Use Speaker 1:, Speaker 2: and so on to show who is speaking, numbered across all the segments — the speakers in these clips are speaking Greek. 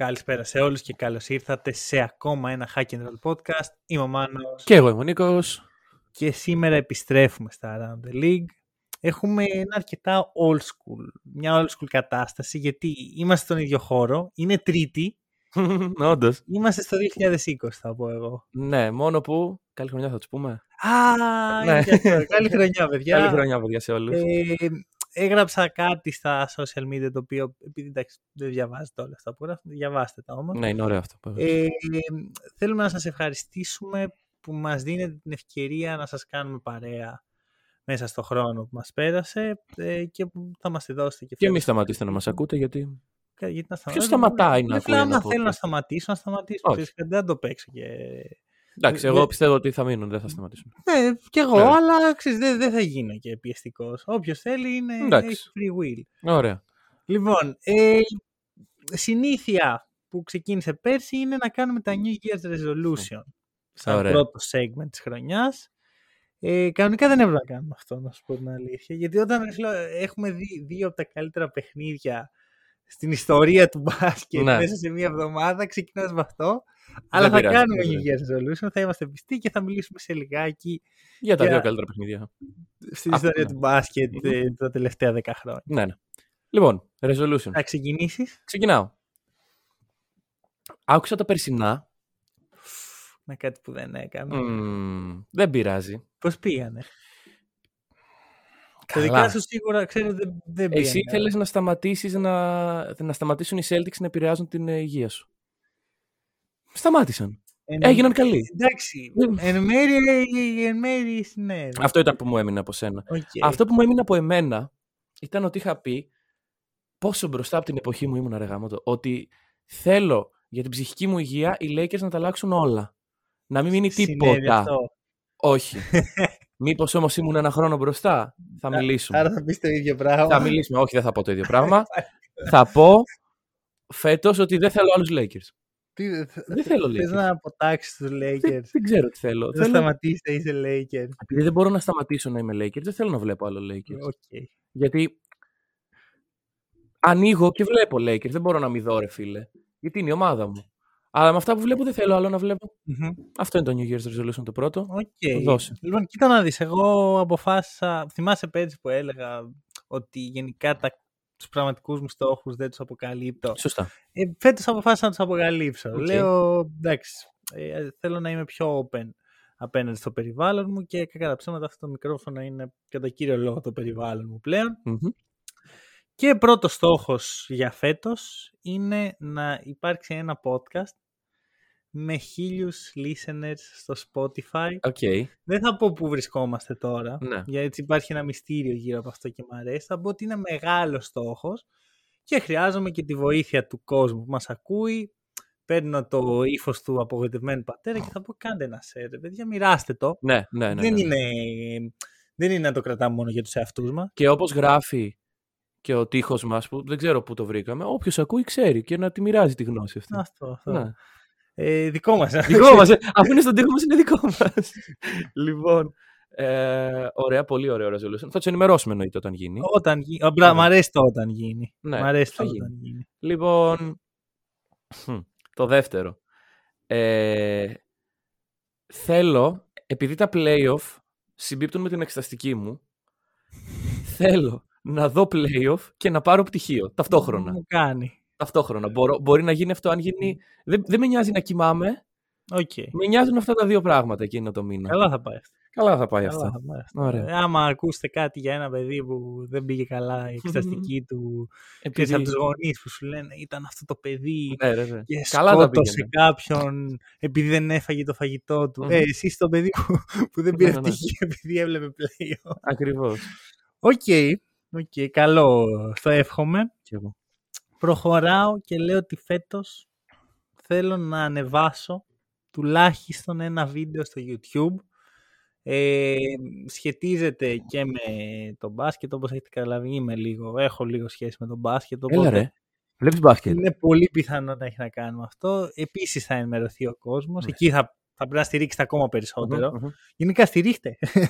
Speaker 1: Καλησπέρα σε όλους και καλώς ήρθατε σε ακόμα ένα Hack and Roll podcast. Είμαι ο Μάνος
Speaker 2: Και εγώ είμαι ο Νίκος.
Speaker 1: και σήμερα επιστρέφουμε στα Around the League. Έχουμε ένα αρκετά old school, μια old school κατάσταση γιατί είμαστε στον ίδιο χώρο, είναι τρίτη,
Speaker 2: Όντως.
Speaker 1: είμαστε στο 2020 θα πω εγώ.
Speaker 2: Ναι, μόνο που. Καλή χρονιά θα τους πούμε.
Speaker 1: Α,
Speaker 2: Ναι.
Speaker 1: είναι και αυτό. καλή χρονιά παιδιά.
Speaker 2: Καλή χρονιά, παιδιά, σε όλους.
Speaker 1: Ε, έγραψα κάτι στα social media το οποίο, επειδή εντάξει δεν διαβάζετε όλα αυτά που γράφετε, διαβάστε τα όμως.
Speaker 2: Ναι, είναι ωραίο αυτό. που έγραψες.
Speaker 1: Ε, θέλουμε να σας ευχαριστήσουμε που μας δίνετε την ευκαιρία να σας κάνουμε παρέα μέσα στο χρόνο που μας πέρασε ε, και που θα μας τη δώσετε και
Speaker 2: Και
Speaker 1: φέτος.
Speaker 2: μην σταματήσετε να μας ακούτε, γιατί.
Speaker 1: Κα- Γιατί να
Speaker 2: Ποιος
Speaker 1: σταματήσω.
Speaker 2: σταματάει να
Speaker 1: Δεν
Speaker 2: ακούει
Speaker 1: θέλω,
Speaker 2: ένα
Speaker 1: άμα θέλω να
Speaker 2: podcast?
Speaker 1: σταματήσω, να σταματήσω.
Speaker 2: Όχι.
Speaker 1: Ξέρεις, Δεν θα το παίξω και...
Speaker 2: Εντάξει,
Speaker 1: Ε,
Speaker 2: εγώ
Speaker 1: ε,
Speaker 2: πιστεύω ότι θα μείνουν, δεν θα σταματήσουν.
Speaker 1: Ναι, κι εγώ,
Speaker 2: Ναι.
Speaker 1: αλλά ξέρεις, δεν, δεν θα γίνω και πιεστικός. Όποιος θέλει είναι,
Speaker 2: Εντάξει.
Speaker 1: έχει free will.
Speaker 2: Ωραία.
Speaker 1: Λοιπόν, ε, συνήθεια που ξεκίνησε πέρσι είναι να κάνουμε τα New Year's Resolution σαν
Speaker 2: Ωραία.
Speaker 1: πρώτο segment της χρονιάς. Ε, κανονικά δεν έπρεπε να κάνουμε αυτό, να σου πω την αλήθεια. Γιατί όταν ρε φίλε, έχουμε δει δύο από τα καλύτερα παιχνίδια στην ιστορία του μπάσκετ
Speaker 2: Ναι.
Speaker 1: μέσα σε μία εβδομάδα, ξεκινάς με αυτό. Αλλά θα
Speaker 2: πειράζει,
Speaker 1: κάνουμε
Speaker 2: δεν
Speaker 1: New Year's Resolution, θα είμαστε πιστοί και θα μιλήσουμε σε λιγάκι
Speaker 2: Για τα
Speaker 1: Για-
Speaker 2: δύο καλύτερα παιχνίδια.
Speaker 1: στην
Speaker 2: Α,
Speaker 1: ιστορία
Speaker 2: ναι.
Speaker 1: του μπάσκετ ε, τα τελευταία δέκα χρόνια.
Speaker 2: Ναι, ναι. Λοιπόν, resolution.
Speaker 1: Θα ξεκινήσεις
Speaker 2: Ξεκινάω. Άκουσα τα περσινά.
Speaker 1: με κάτι που δεν έκανα.
Speaker 2: Μμμ, δεν πειράζει.
Speaker 1: Πώς πήγανε; Τα
Speaker 2: Καλά.
Speaker 1: δικά σου σίγουρα ξέρω δεν, δεν πήγανε.
Speaker 2: Εσύ ήθελες να σταματήσεις να... να σταματήσουν οι Celtics να επηρεάζουν την ε, υγεία σου. Σταμάτησαν.
Speaker 1: Εν-
Speaker 2: Έγιναν καλοί.
Speaker 1: Εντάξει.
Speaker 2: Δεν-
Speaker 1: Εν μέρει, ε, εν μέρει ναι.
Speaker 2: Αυτό ήταν που μου έμεινε από σένα.
Speaker 1: Οκ.
Speaker 2: Αυτό που μου έμεινε από εμένα ήταν ότι είχα πει πόσο μπροστά από την εποχή μου ήμουν αργά Ότι θέλω για την ψυχική μου υγεία οι Lakers να τα αλλάξουν όλα. Να μην μείνει
Speaker 1: Συνέβη
Speaker 2: τίποτα.
Speaker 1: αυτό.
Speaker 2: Όχι. Μήπως όμως ήμουν ένα χρόνο μπροστά. Θα
Speaker 1: Α-
Speaker 2: μιλήσουμε.
Speaker 1: Άρα θα πεις το ίδιο πράγμα.
Speaker 2: Θα μιλήσουμε. Όχι, δεν θα πω το ίδιο πράγμα. θα πω φέτος ότι δεν θέλω άλλους Lakers.
Speaker 1: Τι, θε-
Speaker 2: Δεν θέλω
Speaker 1: Θες
Speaker 2: Lakers.
Speaker 1: να αποτάξεις τους
Speaker 2: Δεν,
Speaker 1: Lakers;
Speaker 2: δεν ξέρω τι θέλω.
Speaker 1: Δεν
Speaker 2: θέλω...
Speaker 1: σταματήσεις να είσαι Lakers.
Speaker 2: Επειδή δεν μπορώ να σταματήσω να είμαι Lakers, δεν θέλω να βλέπω άλλο Lakers.
Speaker 1: Οκ.
Speaker 2: Γιατί ανοίγω και βλέπω Lakers. Δεν μπορώ να μην δω, ρε φίλε. Γιατί είναι η ομάδα μου. Αλλά με αυτά που βλέπω δεν θέλω άλλο να βλέπω.
Speaker 1: Μμμ.
Speaker 2: Αυτό είναι το New Year's Resolution το πρώτο.
Speaker 1: Οκ.
Speaker 2: Δώσε.
Speaker 1: Λοιπόν, κοίτα να δεις. Εγώ αποφάσισα... Θυμάσαι πέρυσι που έλεγα ότι γενικά τα, τους πραγματικούς μου στόχους δεν τους αποκαλύπτω.
Speaker 2: Σωστά.
Speaker 1: Ε, φέτος αποφάσισα να τους αποκαλύψω.
Speaker 2: Οκ.
Speaker 1: Λέω, εντάξει, ε, θέλω να είμαι πιο open απέναντι στο περιβάλλον μου και κατά τα ψέματα αυτό το μικρόφωνο είναι κατά κύριο λόγο το περιβάλλον μου πλέον.
Speaker 2: Μμμ.
Speaker 1: Και πρώτος στόχος για φέτος είναι να υπάρξει ένα podcast με χίλιους listeners στο Spotify.
Speaker 2: Οκ.
Speaker 1: Δεν θα πω πού βρισκόμαστε τώρα,
Speaker 2: Ναι.
Speaker 1: γιατί έτσι υπάρχει ένα μυστήριο γύρω από αυτό και μου αρέσει. Θα πω ότι είναι μεγάλος στόχος και χρειάζομαι και τη βοήθεια του κόσμου που μας ακούει. Παίρνω το ύφος του απογοητευμένου πατέρα και θα πω κάντε ένα share, ρε παιδιά, μοιράστε το.
Speaker 2: Ναι, ναι, ναι.
Speaker 1: δεν,
Speaker 2: ναι.
Speaker 1: είναι, δεν είναι να το κρατάμε μόνο για τους εαυτούς μας.
Speaker 2: Και όπως γράφει και ο τείχος μας, που δεν ξέρω πού το βρήκαμε, όποιος ακούει ξέρει και να τη μοιράζει τη γνώση αυτή.
Speaker 1: Αυτό, αυτό.
Speaker 2: Ναι.
Speaker 1: Ε, δικό μας.
Speaker 2: δικό μας, ε. αφού είναι στον τοίχο μας είναι δικό μας. λοιπόν, ε, ωραία, πολύ ωραίο resolution. Θα τους ενημερώσουμε εννοείται όταν γίνει.
Speaker 1: Όταν γίνει. Ο, μπρα- Μ' αρέσει το όταν γίνει.
Speaker 2: Ναι,
Speaker 1: Μ' αρέσει
Speaker 2: θα
Speaker 1: το
Speaker 2: γίνει.
Speaker 1: όταν γίνει.
Speaker 2: Λοιπόν, χμ, το δεύτερο. Ε, θέλω, επειδή τα playoff συμπίπτουν με την εξεταστική μου, θέλω να δω playoff και να πάρω πτυχίο ταυτόχρονα.
Speaker 1: Μου κάνει.
Speaker 2: Ταυτόχρονα. Μπορώ, μπορεί να γίνει αυτό αν γίνει. Δεν, δεν με νοιάζει να κοιμάμαι.
Speaker 1: Οκ.
Speaker 2: Με νοιάζουν αυτά τα δύο πράγματα εκείνο το μήνα.
Speaker 1: Καλά θα πάει αυτό.
Speaker 2: Καλά θα πάει
Speaker 1: Καλά
Speaker 2: αυτό.
Speaker 1: θα πάει αυτό.
Speaker 2: Ωραία.
Speaker 1: Ε, άμα ακούσετε κάτι για ένα παιδί που δεν πήγε καλά η εξεταστική του,
Speaker 2: Επειδή...
Speaker 1: ξέρεις, από τους γονείς που σου λένε ήταν αυτό το παιδί
Speaker 2: Ναι, ρε, ρε.
Speaker 1: και
Speaker 2: Καλά τα
Speaker 1: σκότωσε
Speaker 2: πήγαινε.
Speaker 1: κάποιον επειδή δεν έφαγε το φαγητό του.
Speaker 2: Μμμ.
Speaker 1: Ε, εσύ είσαι το παιδί που, που δεν πήρε
Speaker 2: Ναι, ναι, ναι.
Speaker 1: πτυχίο επειδή έβλεπε playoffs.
Speaker 2: Ακριβώς.
Speaker 1: Οκ. Οκ, καλό. Το εύχομαι.
Speaker 2: Κι εγώ.
Speaker 1: Προχωράω και λέω ότι φέτος θέλω να ανεβάσω τουλάχιστον ένα βίντεο στο YouTube. Ε, σχετίζεται και με το μπάσκετ, όπως έχετε καταλάβει είμαι λίγο, έχω λίγο σχέση με το μπάσκετ.
Speaker 2: Έλα ρε, βλέπεις μπάσκετ;
Speaker 1: Είναι πολύ πιθανό να έχει να κάνει με αυτό. Επίσης θα ενημερωθεί ο κόσμος.
Speaker 2: Ναι.
Speaker 1: Εκεί θα, θα πρέπει να στηρίξετε ακόμα περισσότερο. Γενικά στηρίχτε.
Speaker 2: Κύριε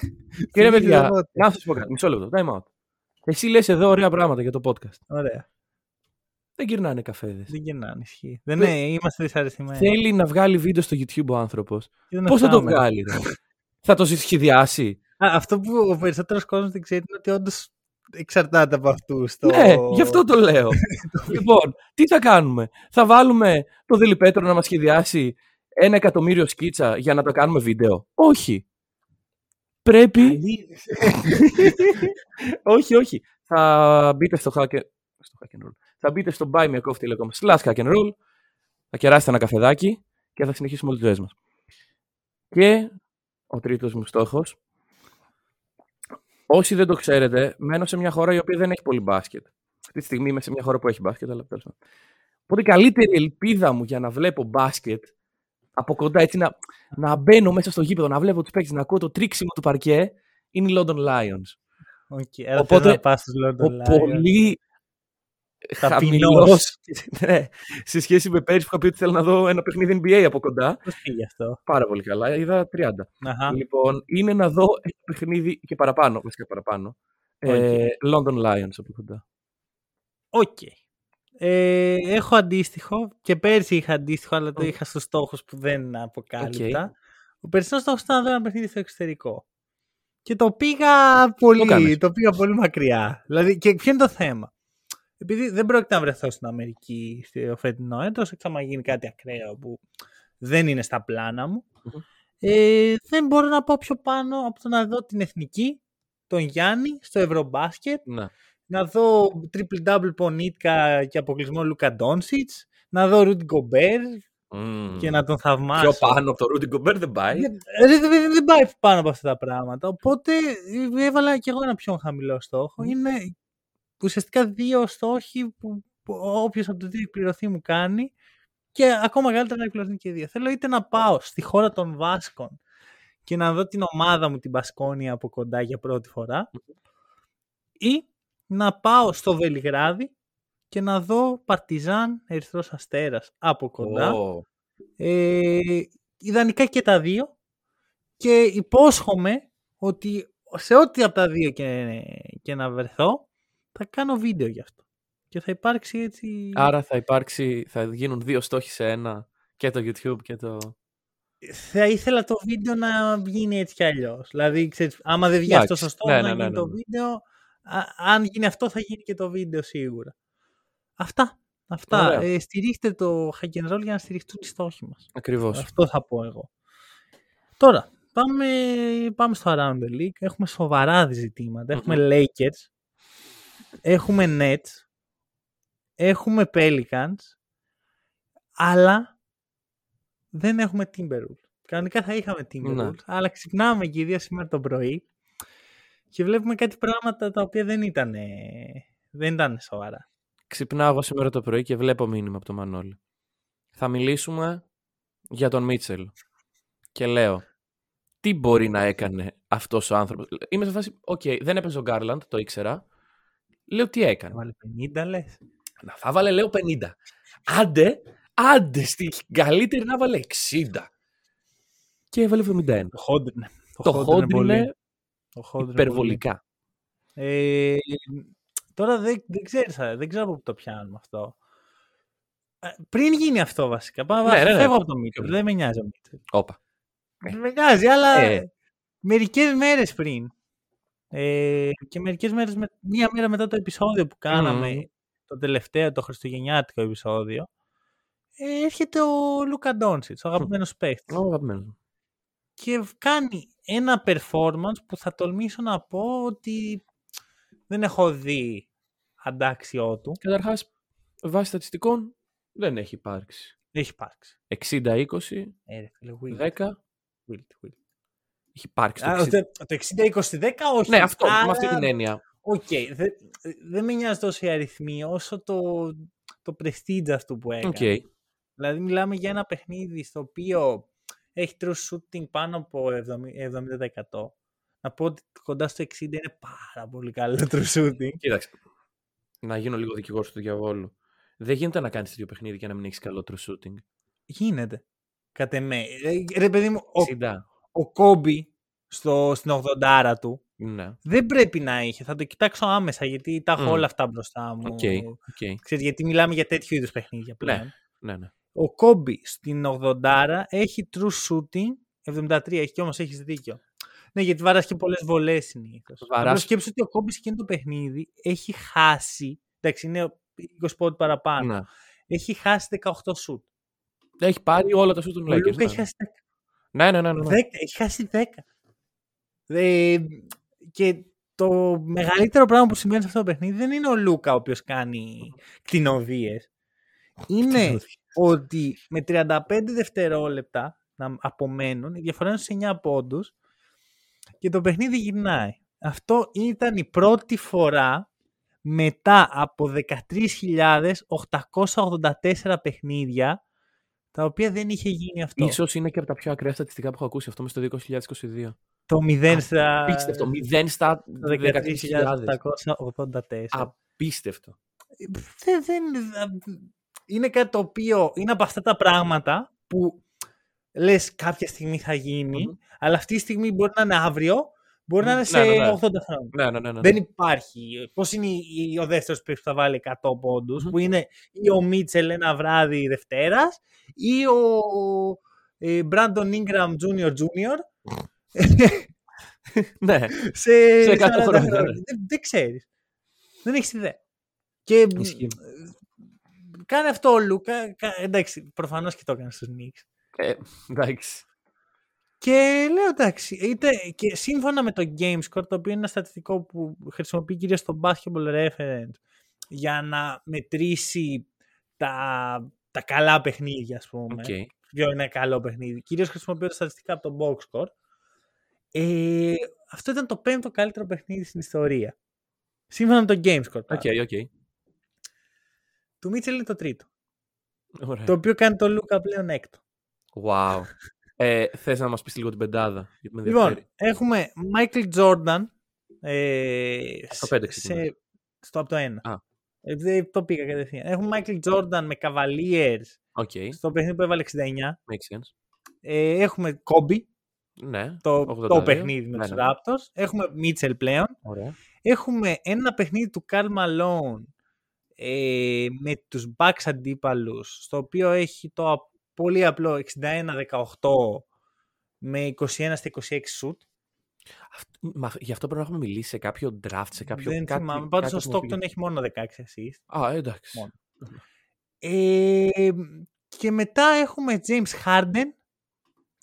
Speaker 1: Στηρίχτε
Speaker 2: παιδιά,
Speaker 1: οπότε.
Speaker 2: να σας πω κάτι, μισό λεπτό, time out. Εσύ λες εδώ ωραία πράγματα για το podcast.
Speaker 1: Ωραία.
Speaker 2: Δεν γυρνάνε καφέδες.
Speaker 1: Δεν γεννάνε, ισχύει. Δεν
Speaker 2: Δεν-
Speaker 1: ναι, είμαστε δυσαρεστημένοι.
Speaker 2: Θέλει να βγάλει βίντεο στο YouTube ο άνθρωπος.
Speaker 1: Και δεν
Speaker 2: Πώς θα το
Speaker 1: φτάμε.
Speaker 2: βγάλει, ρε; θα το σχεδιάσει.
Speaker 1: Α, αυτό που ο περισσότερος κόσμος δεν ξέρει είναι ότι όντως εξαρτάται από αυτού. Το...
Speaker 2: Ναι, γι' αυτό το λέω. λοιπόν, τι θα κάνουμε; Θα βάλουμε το Δελιπέτρο να μας σχεδιάσει ένα εκατομμύριο σκίτσα για να το κάνουμε βίντεο; Όχι. Πρέπει... όχι, όχι. Θα μπείτε στο hack, στο hack and roll. Θα μπείτε στο buymeacoffee.com slash hack and roll. Θα κεράσετε ένα καφεδάκι και θα συνεχίσουμε όλες τις ζωές μας. Και ο τρίτος μου στόχος. Όσοι δεν το ξέρετε, μένω σε μια χώρα η οποία δεν έχει πολύ μπάσκετ. Αυτή τη στιγμή είμαι σε μια χώρα που έχει μπάσκετ, αλλά τέλος πάντων. Οπότε η καλύτερη ελπίδα μου για να βλέπω μπάσκετ από κοντά, έτσι να, να μπαίνω μέσα στο γήπεδο, να βλέπω τους παίκτες, να ακούω το τρίξιμο του παρκέ, είναι οι London Lions.
Speaker 1: Okay, άρα
Speaker 2: Οπότε,
Speaker 1: θες να πας στους
Speaker 2: Ο
Speaker 1: London Lions.
Speaker 2: πολύ
Speaker 1: Ταπεινός.
Speaker 2: χαμηλός, ναι, σε σχέση με πέρυσι που είχα πει ότι θέλω να δω ένα παιχνίδι NBA από κοντά.
Speaker 1: Πώς πήγε αυτό;
Speaker 2: Πάρα πολύ καλά, είδα 30.
Speaker 1: Αχα.
Speaker 2: Λοιπόν, είναι να δω ένα παιχνίδι και παραπάνω, βασικά παραπάνω. Ε, London Lions από κοντά.
Speaker 1: Οκ. Ε, έχω αντίστοιχο και πέρσι είχα αντίστοιχο, αλλά το
Speaker 2: Οκ.
Speaker 1: είχα στους στόχους που δεν αποκάλυπτα. Ο περσινός στόχος ήταν να δω ένα παιχνίδι στο εξωτερικό. Και το πήγα πολύ,
Speaker 2: κάνεις.
Speaker 1: το πήγα πολύ μακριά. Δηλαδή, και ποιο είναι το θέμα; Επειδή δεν πρόκειται να βρεθώ στην Αμερική στο φετινό έτος, έξω άμα γίνει κάτι ακραίο που δεν είναι στα πλάνα μου,
Speaker 2: Μμμ.
Speaker 1: ε, δεν μπορώ να πάω πιο πάνω από το να δω την εθνική, τον Γιάννη, στο Ευρωμπάσκετ,
Speaker 2: Ναι.
Speaker 1: να δω triple double πονίτκα και αποκλεισμό Λούκα Ντόνσιτς, να δω Ρούντι Γκομπέρ
Speaker 2: Mm.
Speaker 1: και να τον θαυμάσω.
Speaker 2: Πιο πάνω από το Rudy Gobert δεν πάει.
Speaker 1: Δεν, ρε, δεν, δεν- δεν πάει πάνω από αυτά τα πράγματα. Οπότε ε, έβαλα και εγώ ένα πιο χαμηλό στόχο. Είναι ουσιαστικά δύο στόχοι που, που όποιος από το δύο εκπληρωθεί μου κάνει και ακόμα καλύτερα να εκπληρωθούν και οι δύο. Θέλω είτε να πάω στη χώρα των Βάσκων και να δω την ομάδα μου την Πασκόνια από κοντά για πρώτη φορά ή να πάω στο Βελιγράδι και να δω Παρτιζάν Ερυθρός Αστέρας από κοντά.
Speaker 2: Ω.
Speaker 1: Ε, ιδανικά και τα δύο και υπόσχομαι ότι σε ό,τι από τα δύο και, και να βρεθώ θα κάνω βίντεο γι' αυτό. Και θα υπάρξει έτσι...
Speaker 2: Άρα θα υπάρξει, θα γίνουν δύο στόχοι σε ένα και το YouTube και το...
Speaker 1: Θα ήθελα το βίντεο να γίνει έτσι κι αλλιώς. Δηλαδή, ξέρεις, άμα δεν βγει
Speaker 2: Εντάξει,
Speaker 1: αυτό σωστό
Speaker 2: ναι,
Speaker 1: να
Speaker 2: ναι,
Speaker 1: γίνει
Speaker 2: ναι, ναι,
Speaker 1: το
Speaker 2: ναι.
Speaker 1: βίντεο, α- αν γίνει αυτό θα γίνει και το βίντεο σίγουρα. Αυτά. Αυτά.
Speaker 2: Ωραία.
Speaker 1: Ε, στηρίχτε το hack and roll για να στηριχτούν οι στόχοι μας.
Speaker 2: Ακριβώς.
Speaker 1: Αυτό θα πω εγώ. Τώρα, πάμε, πάμε στο Around the League. Έχουμε σοβαρά ζητήματα. Έχουμε Lakers, έχουμε Nets, έχουμε Pelicans, αλλά δεν έχουμε Timberwolves. Κανονικά θα είχαμε Timberwolves,
Speaker 2: Ναι.
Speaker 1: αλλά ξυπνάμε και οι δύο σήμερα το πρωί και βλέπουμε κάτι πράγματα τα οποία δεν ήταν, δεν ήταν σοβαρά.
Speaker 2: Ξυπνάω εγώ σήμερα το πρωί και βλέπω μήνυμα από τον Μανώλη. Θα μιλήσουμε για τον Μίτσελ. Και λέω, τι μπορεί να έκανε αυτός ο άνθρωπος; Είμαι σε φάση, οκ, δεν έπαιζε ο Γκάρλαντ, το ήξερα. Λέω, τι έκανε;
Speaker 1: Βάλε 50 λες.
Speaker 2: Να θα βάλε, λέω, 50. Άντε, άντε, στη καλύτερη να βάλε 60. Και έβαλε 71.
Speaker 1: Το χόντρινε.
Speaker 2: Το
Speaker 1: χόντρινε
Speaker 2: χόντρινε
Speaker 1: πολύ. Το χόντρινε πολύ.
Speaker 2: υπερβολικά.
Speaker 1: Ε, τώρα δεν, δεν, ξέρεις, δεν ξέρω από πού το πιάνουμε αυτό. Ε, πριν γίνει αυτό βασικά. Πάμε,
Speaker 2: Ναι, ναι, ναι.
Speaker 1: φεύγω από το Μίτσελ. Δεν με νοιάζει ο Μίτσελ.
Speaker 2: Όπα.
Speaker 1: Δεν με νοιάζει, αλλά
Speaker 2: Ε.
Speaker 1: μερικές μέρες πριν. Ε, και μερικές μέρες, με, μία μέρα μετά το επεισόδιο που κάναμε,
Speaker 2: Μμμ.
Speaker 1: το τελευταίο, το χριστουγεννιάτικο επεισόδιο, ε, έρχεται ο Λούκα Ντόνσιτς, ο αγαπημένος παίχτης.
Speaker 2: Ο αγαπημένος μου.
Speaker 1: και κάνει ένα performance που θα τολμήσω να πω ότι δεν έχω δει αντάξιό του.
Speaker 2: Καταρχάς, βάσει στατιστικών, δεν έχει υπάρξει.
Speaker 1: Έχει υπάρξει.
Speaker 2: 60-20,
Speaker 1: Ε, ρε φίλε, Wilt,
Speaker 2: 10,
Speaker 1: Wilt, Wilt.
Speaker 2: Έχει υπάρξει το
Speaker 1: Α,
Speaker 2: 60.
Speaker 1: το- Το 60-20-10 όχι.
Speaker 2: Ναι, αυτό,
Speaker 1: αλλά-
Speaker 2: με αυτή την έννοια.
Speaker 1: Οκ, δεν δεν με νοιάζει τόσο οι αριθμοί όσο το, το prestige αυτού που έκανε.
Speaker 2: Οκ.
Speaker 1: Δηλαδή μιλάμε για ένα παιχνίδι στο οποίο έχει true shooting πάνω από 70%. Να πω ότι κοντά στο 60 είναι πάρα πολύ καλό true shooting.
Speaker 2: Κοίταξε. Να γίνω λίγο δικηγόρος του διαβόλου. Δεν γίνεται να κάνεις τέτοιο παιχνίδι και να μην έχεις καλό true shooting.
Speaker 1: Γίνεται. Κατ' εμέ. Ε, Ρε παιδί μου, ο,
Speaker 2: 60.
Speaker 1: Ο Κόμπι στο, στην 80 του
Speaker 2: Ναι.
Speaker 1: δεν πρέπει να είχε. Θα το κοιτάξω άμεσα γιατί τα έχω
Speaker 2: Μμ.
Speaker 1: όλα αυτά μπροστά μου.
Speaker 2: Οκ. οκ.
Speaker 1: Ξέρεις, γιατί μιλάμε για τέτοιου είδους παιχνίδια πλέον.
Speaker 2: Ναι, ναι.
Speaker 1: Ο Κόμπι στην 80 έχει true shooting 73, έχει και όμως έχεις δίκιο. Ναι, γιατί βάρας και πολλές βολές συνήθως.
Speaker 2: Βαράς-
Speaker 1: Απλώς σκέψου ότι ο Κόμπι σε εκείνο το παιχνίδι έχει χάσει, εντάξει είναι 20 πόντ παραπάνω,
Speaker 2: ναι.
Speaker 1: έχει χάσει 18 σουτ.
Speaker 2: Έχει πάρει όλα τα σου του
Speaker 1: Ο
Speaker 2: Lakers.
Speaker 1: Λούκα
Speaker 2: ναι.
Speaker 1: έχει χάσει 10.
Speaker 2: Ναι, ναι, ναι. ναι, ναι.
Speaker 1: 10, έχει χάσει 10. Ε, και το μεγαλύτερο πράγμα που συμβαίνει σε αυτό το παιχνίδι δεν είναι ο Λούκα ο οποίος κάνει κτηνοδίες. Είναι ότι με 35 δευτερόλεπτα να απομένουν, η διαφορά είναι σε 9 πόντους και το παιχνίδι γυρνάει. Αυτό ήταν η πρώτη φορά μετά από 13.884 παιχνίδια τα οποία δεν είχε γίνει αυτό.
Speaker 2: Ίσως είναι και από τα πιο ακραία στατιστικά που έχω ακούσει αυτό μες στο 2022.
Speaker 1: Το 0 στα...
Speaker 2: Απίστευτο. 0 στα
Speaker 1: στο
Speaker 2: 13.000.
Speaker 1: 13.884.
Speaker 2: Απίστευτο.
Speaker 1: δεν, δεν, είναι κάτι το οποίο είναι από αυτά τα πράγματα που λες κάποια στιγμή θα γίνει,
Speaker 2: Μμμ.
Speaker 1: αλλά αυτή τη στιγμή μπορεί να είναι αύριο, μπορεί να
Speaker 2: Μμ,
Speaker 1: είναι σε
Speaker 2: ναι, ναι, ναι.
Speaker 1: 80 χρόνια.
Speaker 2: Ναι, ναι, ναι. ναι.
Speaker 1: Δεν υπάρχει. Πώς είναι η- η- ο δεύτερος που θα βάλει 100 πόντους,
Speaker 2: Μμμ.
Speaker 1: που είναι ή ο Μίτσελ ένα βράδυ Δευτέρας, ή ο ε, Brandon Ingram Jr. Jr.
Speaker 2: ναι.
Speaker 1: σε,
Speaker 2: Σε 100
Speaker 1: 40
Speaker 2: χρόνια, ναι.
Speaker 1: Δεν, δεν ξέρεις. Δεν έχεις ιδέα. Και
Speaker 2: Ισχύει.
Speaker 1: κάνει αυτό ο Λούκα. κα- Εντάξει, προφανώς και το έκανες στους Knicks.
Speaker 2: Ε, εντάξει.
Speaker 1: Και λέω εντάξει, είτε, και σύμφωνα με το GameScore, το οποίο είναι ένα στατιστικό που χρησιμοποιεί κυρίως το Basketball Reference για να μετρήσει τα, τα καλά παιχνίδια, ας πούμε.
Speaker 2: Οκ.
Speaker 1: Ποιο είναι καλό παιχνίδι. Κυρίως χρησιμοποιώ τα στατιστικά από το Boxscore. Ε, αυτό ήταν το πέμπτο καλύτερο παιχνίδι στην ιστορία. Σύμφωνα με το GameScore.
Speaker 2: Οκ,
Speaker 1: τώρα.
Speaker 2: οκ.
Speaker 1: Του Μίτσελ είναι το τρίτο.
Speaker 2: Ωραία.
Speaker 1: Το οποίο κάνει το Λούκα πλέον έκτο.
Speaker 2: Wow. Ε, θες να μας πεις λίγο την πεντάδα, γιατί με
Speaker 1: Λοιπόν,
Speaker 2: ενδιαφέρει.
Speaker 1: έχουμε Michael Jordan ε,
Speaker 2: Από το πέντε ξεκινάς.
Speaker 1: σε, στο από το 1.
Speaker 2: Α.
Speaker 1: Ε, δεν το πήγα κατευθείαν. Έχουμε Michael Jordan με Cavaliers
Speaker 2: Οκ,
Speaker 1: στο παιχνίδι που έβαλε 69.
Speaker 2: makes sense.
Speaker 1: Ε, έχουμε Kobe,
Speaker 2: Ναι,
Speaker 1: το,
Speaker 2: 82.
Speaker 1: το παιχνίδι με
Speaker 2: Ναι,
Speaker 1: τους
Speaker 2: ναι.
Speaker 1: Raptors. Έχουμε Mitchell πλέον.
Speaker 2: Ωραία.
Speaker 1: Έχουμε ένα παιχνίδι του Karl Malone ε, με τους Bucks αντίπαλους, στο οποίο έχει το α- πολύ απλό 61-18 με 21 στα 26 shoot.
Speaker 2: Αυτό, μα, γι' αυτό πρέπει να έχουμε μιλήσει σε κάποιο draft, σε κάποιο...
Speaker 1: Δεν
Speaker 2: κάτι,
Speaker 1: θυμάμαι. Πάντως ο
Speaker 2: κάτι που μου
Speaker 1: Stockton
Speaker 2: πήγε.
Speaker 1: έχει μόνο 16 assist.
Speaker 2: Α, εντάξει.
Speaker 1: Μόνο. Ε, και μετά έχουμε James Harden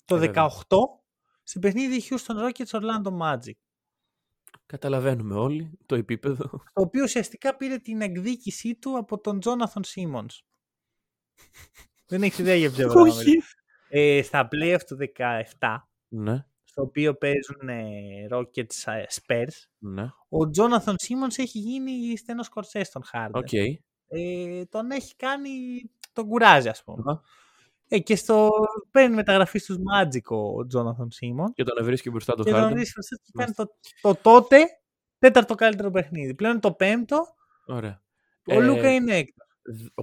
Speaker 1: το
Speaker 2: Ε, βέβαια.
Speaker 1: 18 σε παιχνίδι Houston Rockets Orlando Magic.
Speaker 2: Καταλαβαίνουμε όλοι το επίπεδο.
Speaker 1: Το οποίο ουσιαστικά πήρε την εκδίκησή του από τον Jonathan Simmons. Δεν έχεις ιδέα για ποιο πράγμα.
Speaker 2: Όχι.
Speaker 1: Ε, στα playoff του 17,
Speaker 2: ναι,
Speaker 1: στο οποίο παίζουν ε, Rockets ε, Spurs,
Speaker 2: ναι.
Speaker 1: ο Jonathan Simmons έχει γίνει στενός κορσέ στον Harden.
Speaker 2: Οκ.
Speaker 1: Ε, τον έχει κάνει, τον κουράζει ας πούμε.
Speaker 2: Αχα.
Speaker 1: Ε, και στο παίρνει μεταγραφή στους Magic ο Jonathan Simmons
Speaker 2: Και τον βρίσκει μπροστά το
Speaker 1: και τον
Speaker 2: Harden.
Speaker 1: βρίσκει μπροστά και κάνει το, το τότε τέταρτο καλύτερο παιχνίδι. Πλέον είναι το πέμπτο,
Speaker 2: Ωραία.
Speaker 1: ο
Speaker 2: Ε,
Speaker 1: Λούκα είναι έκτος.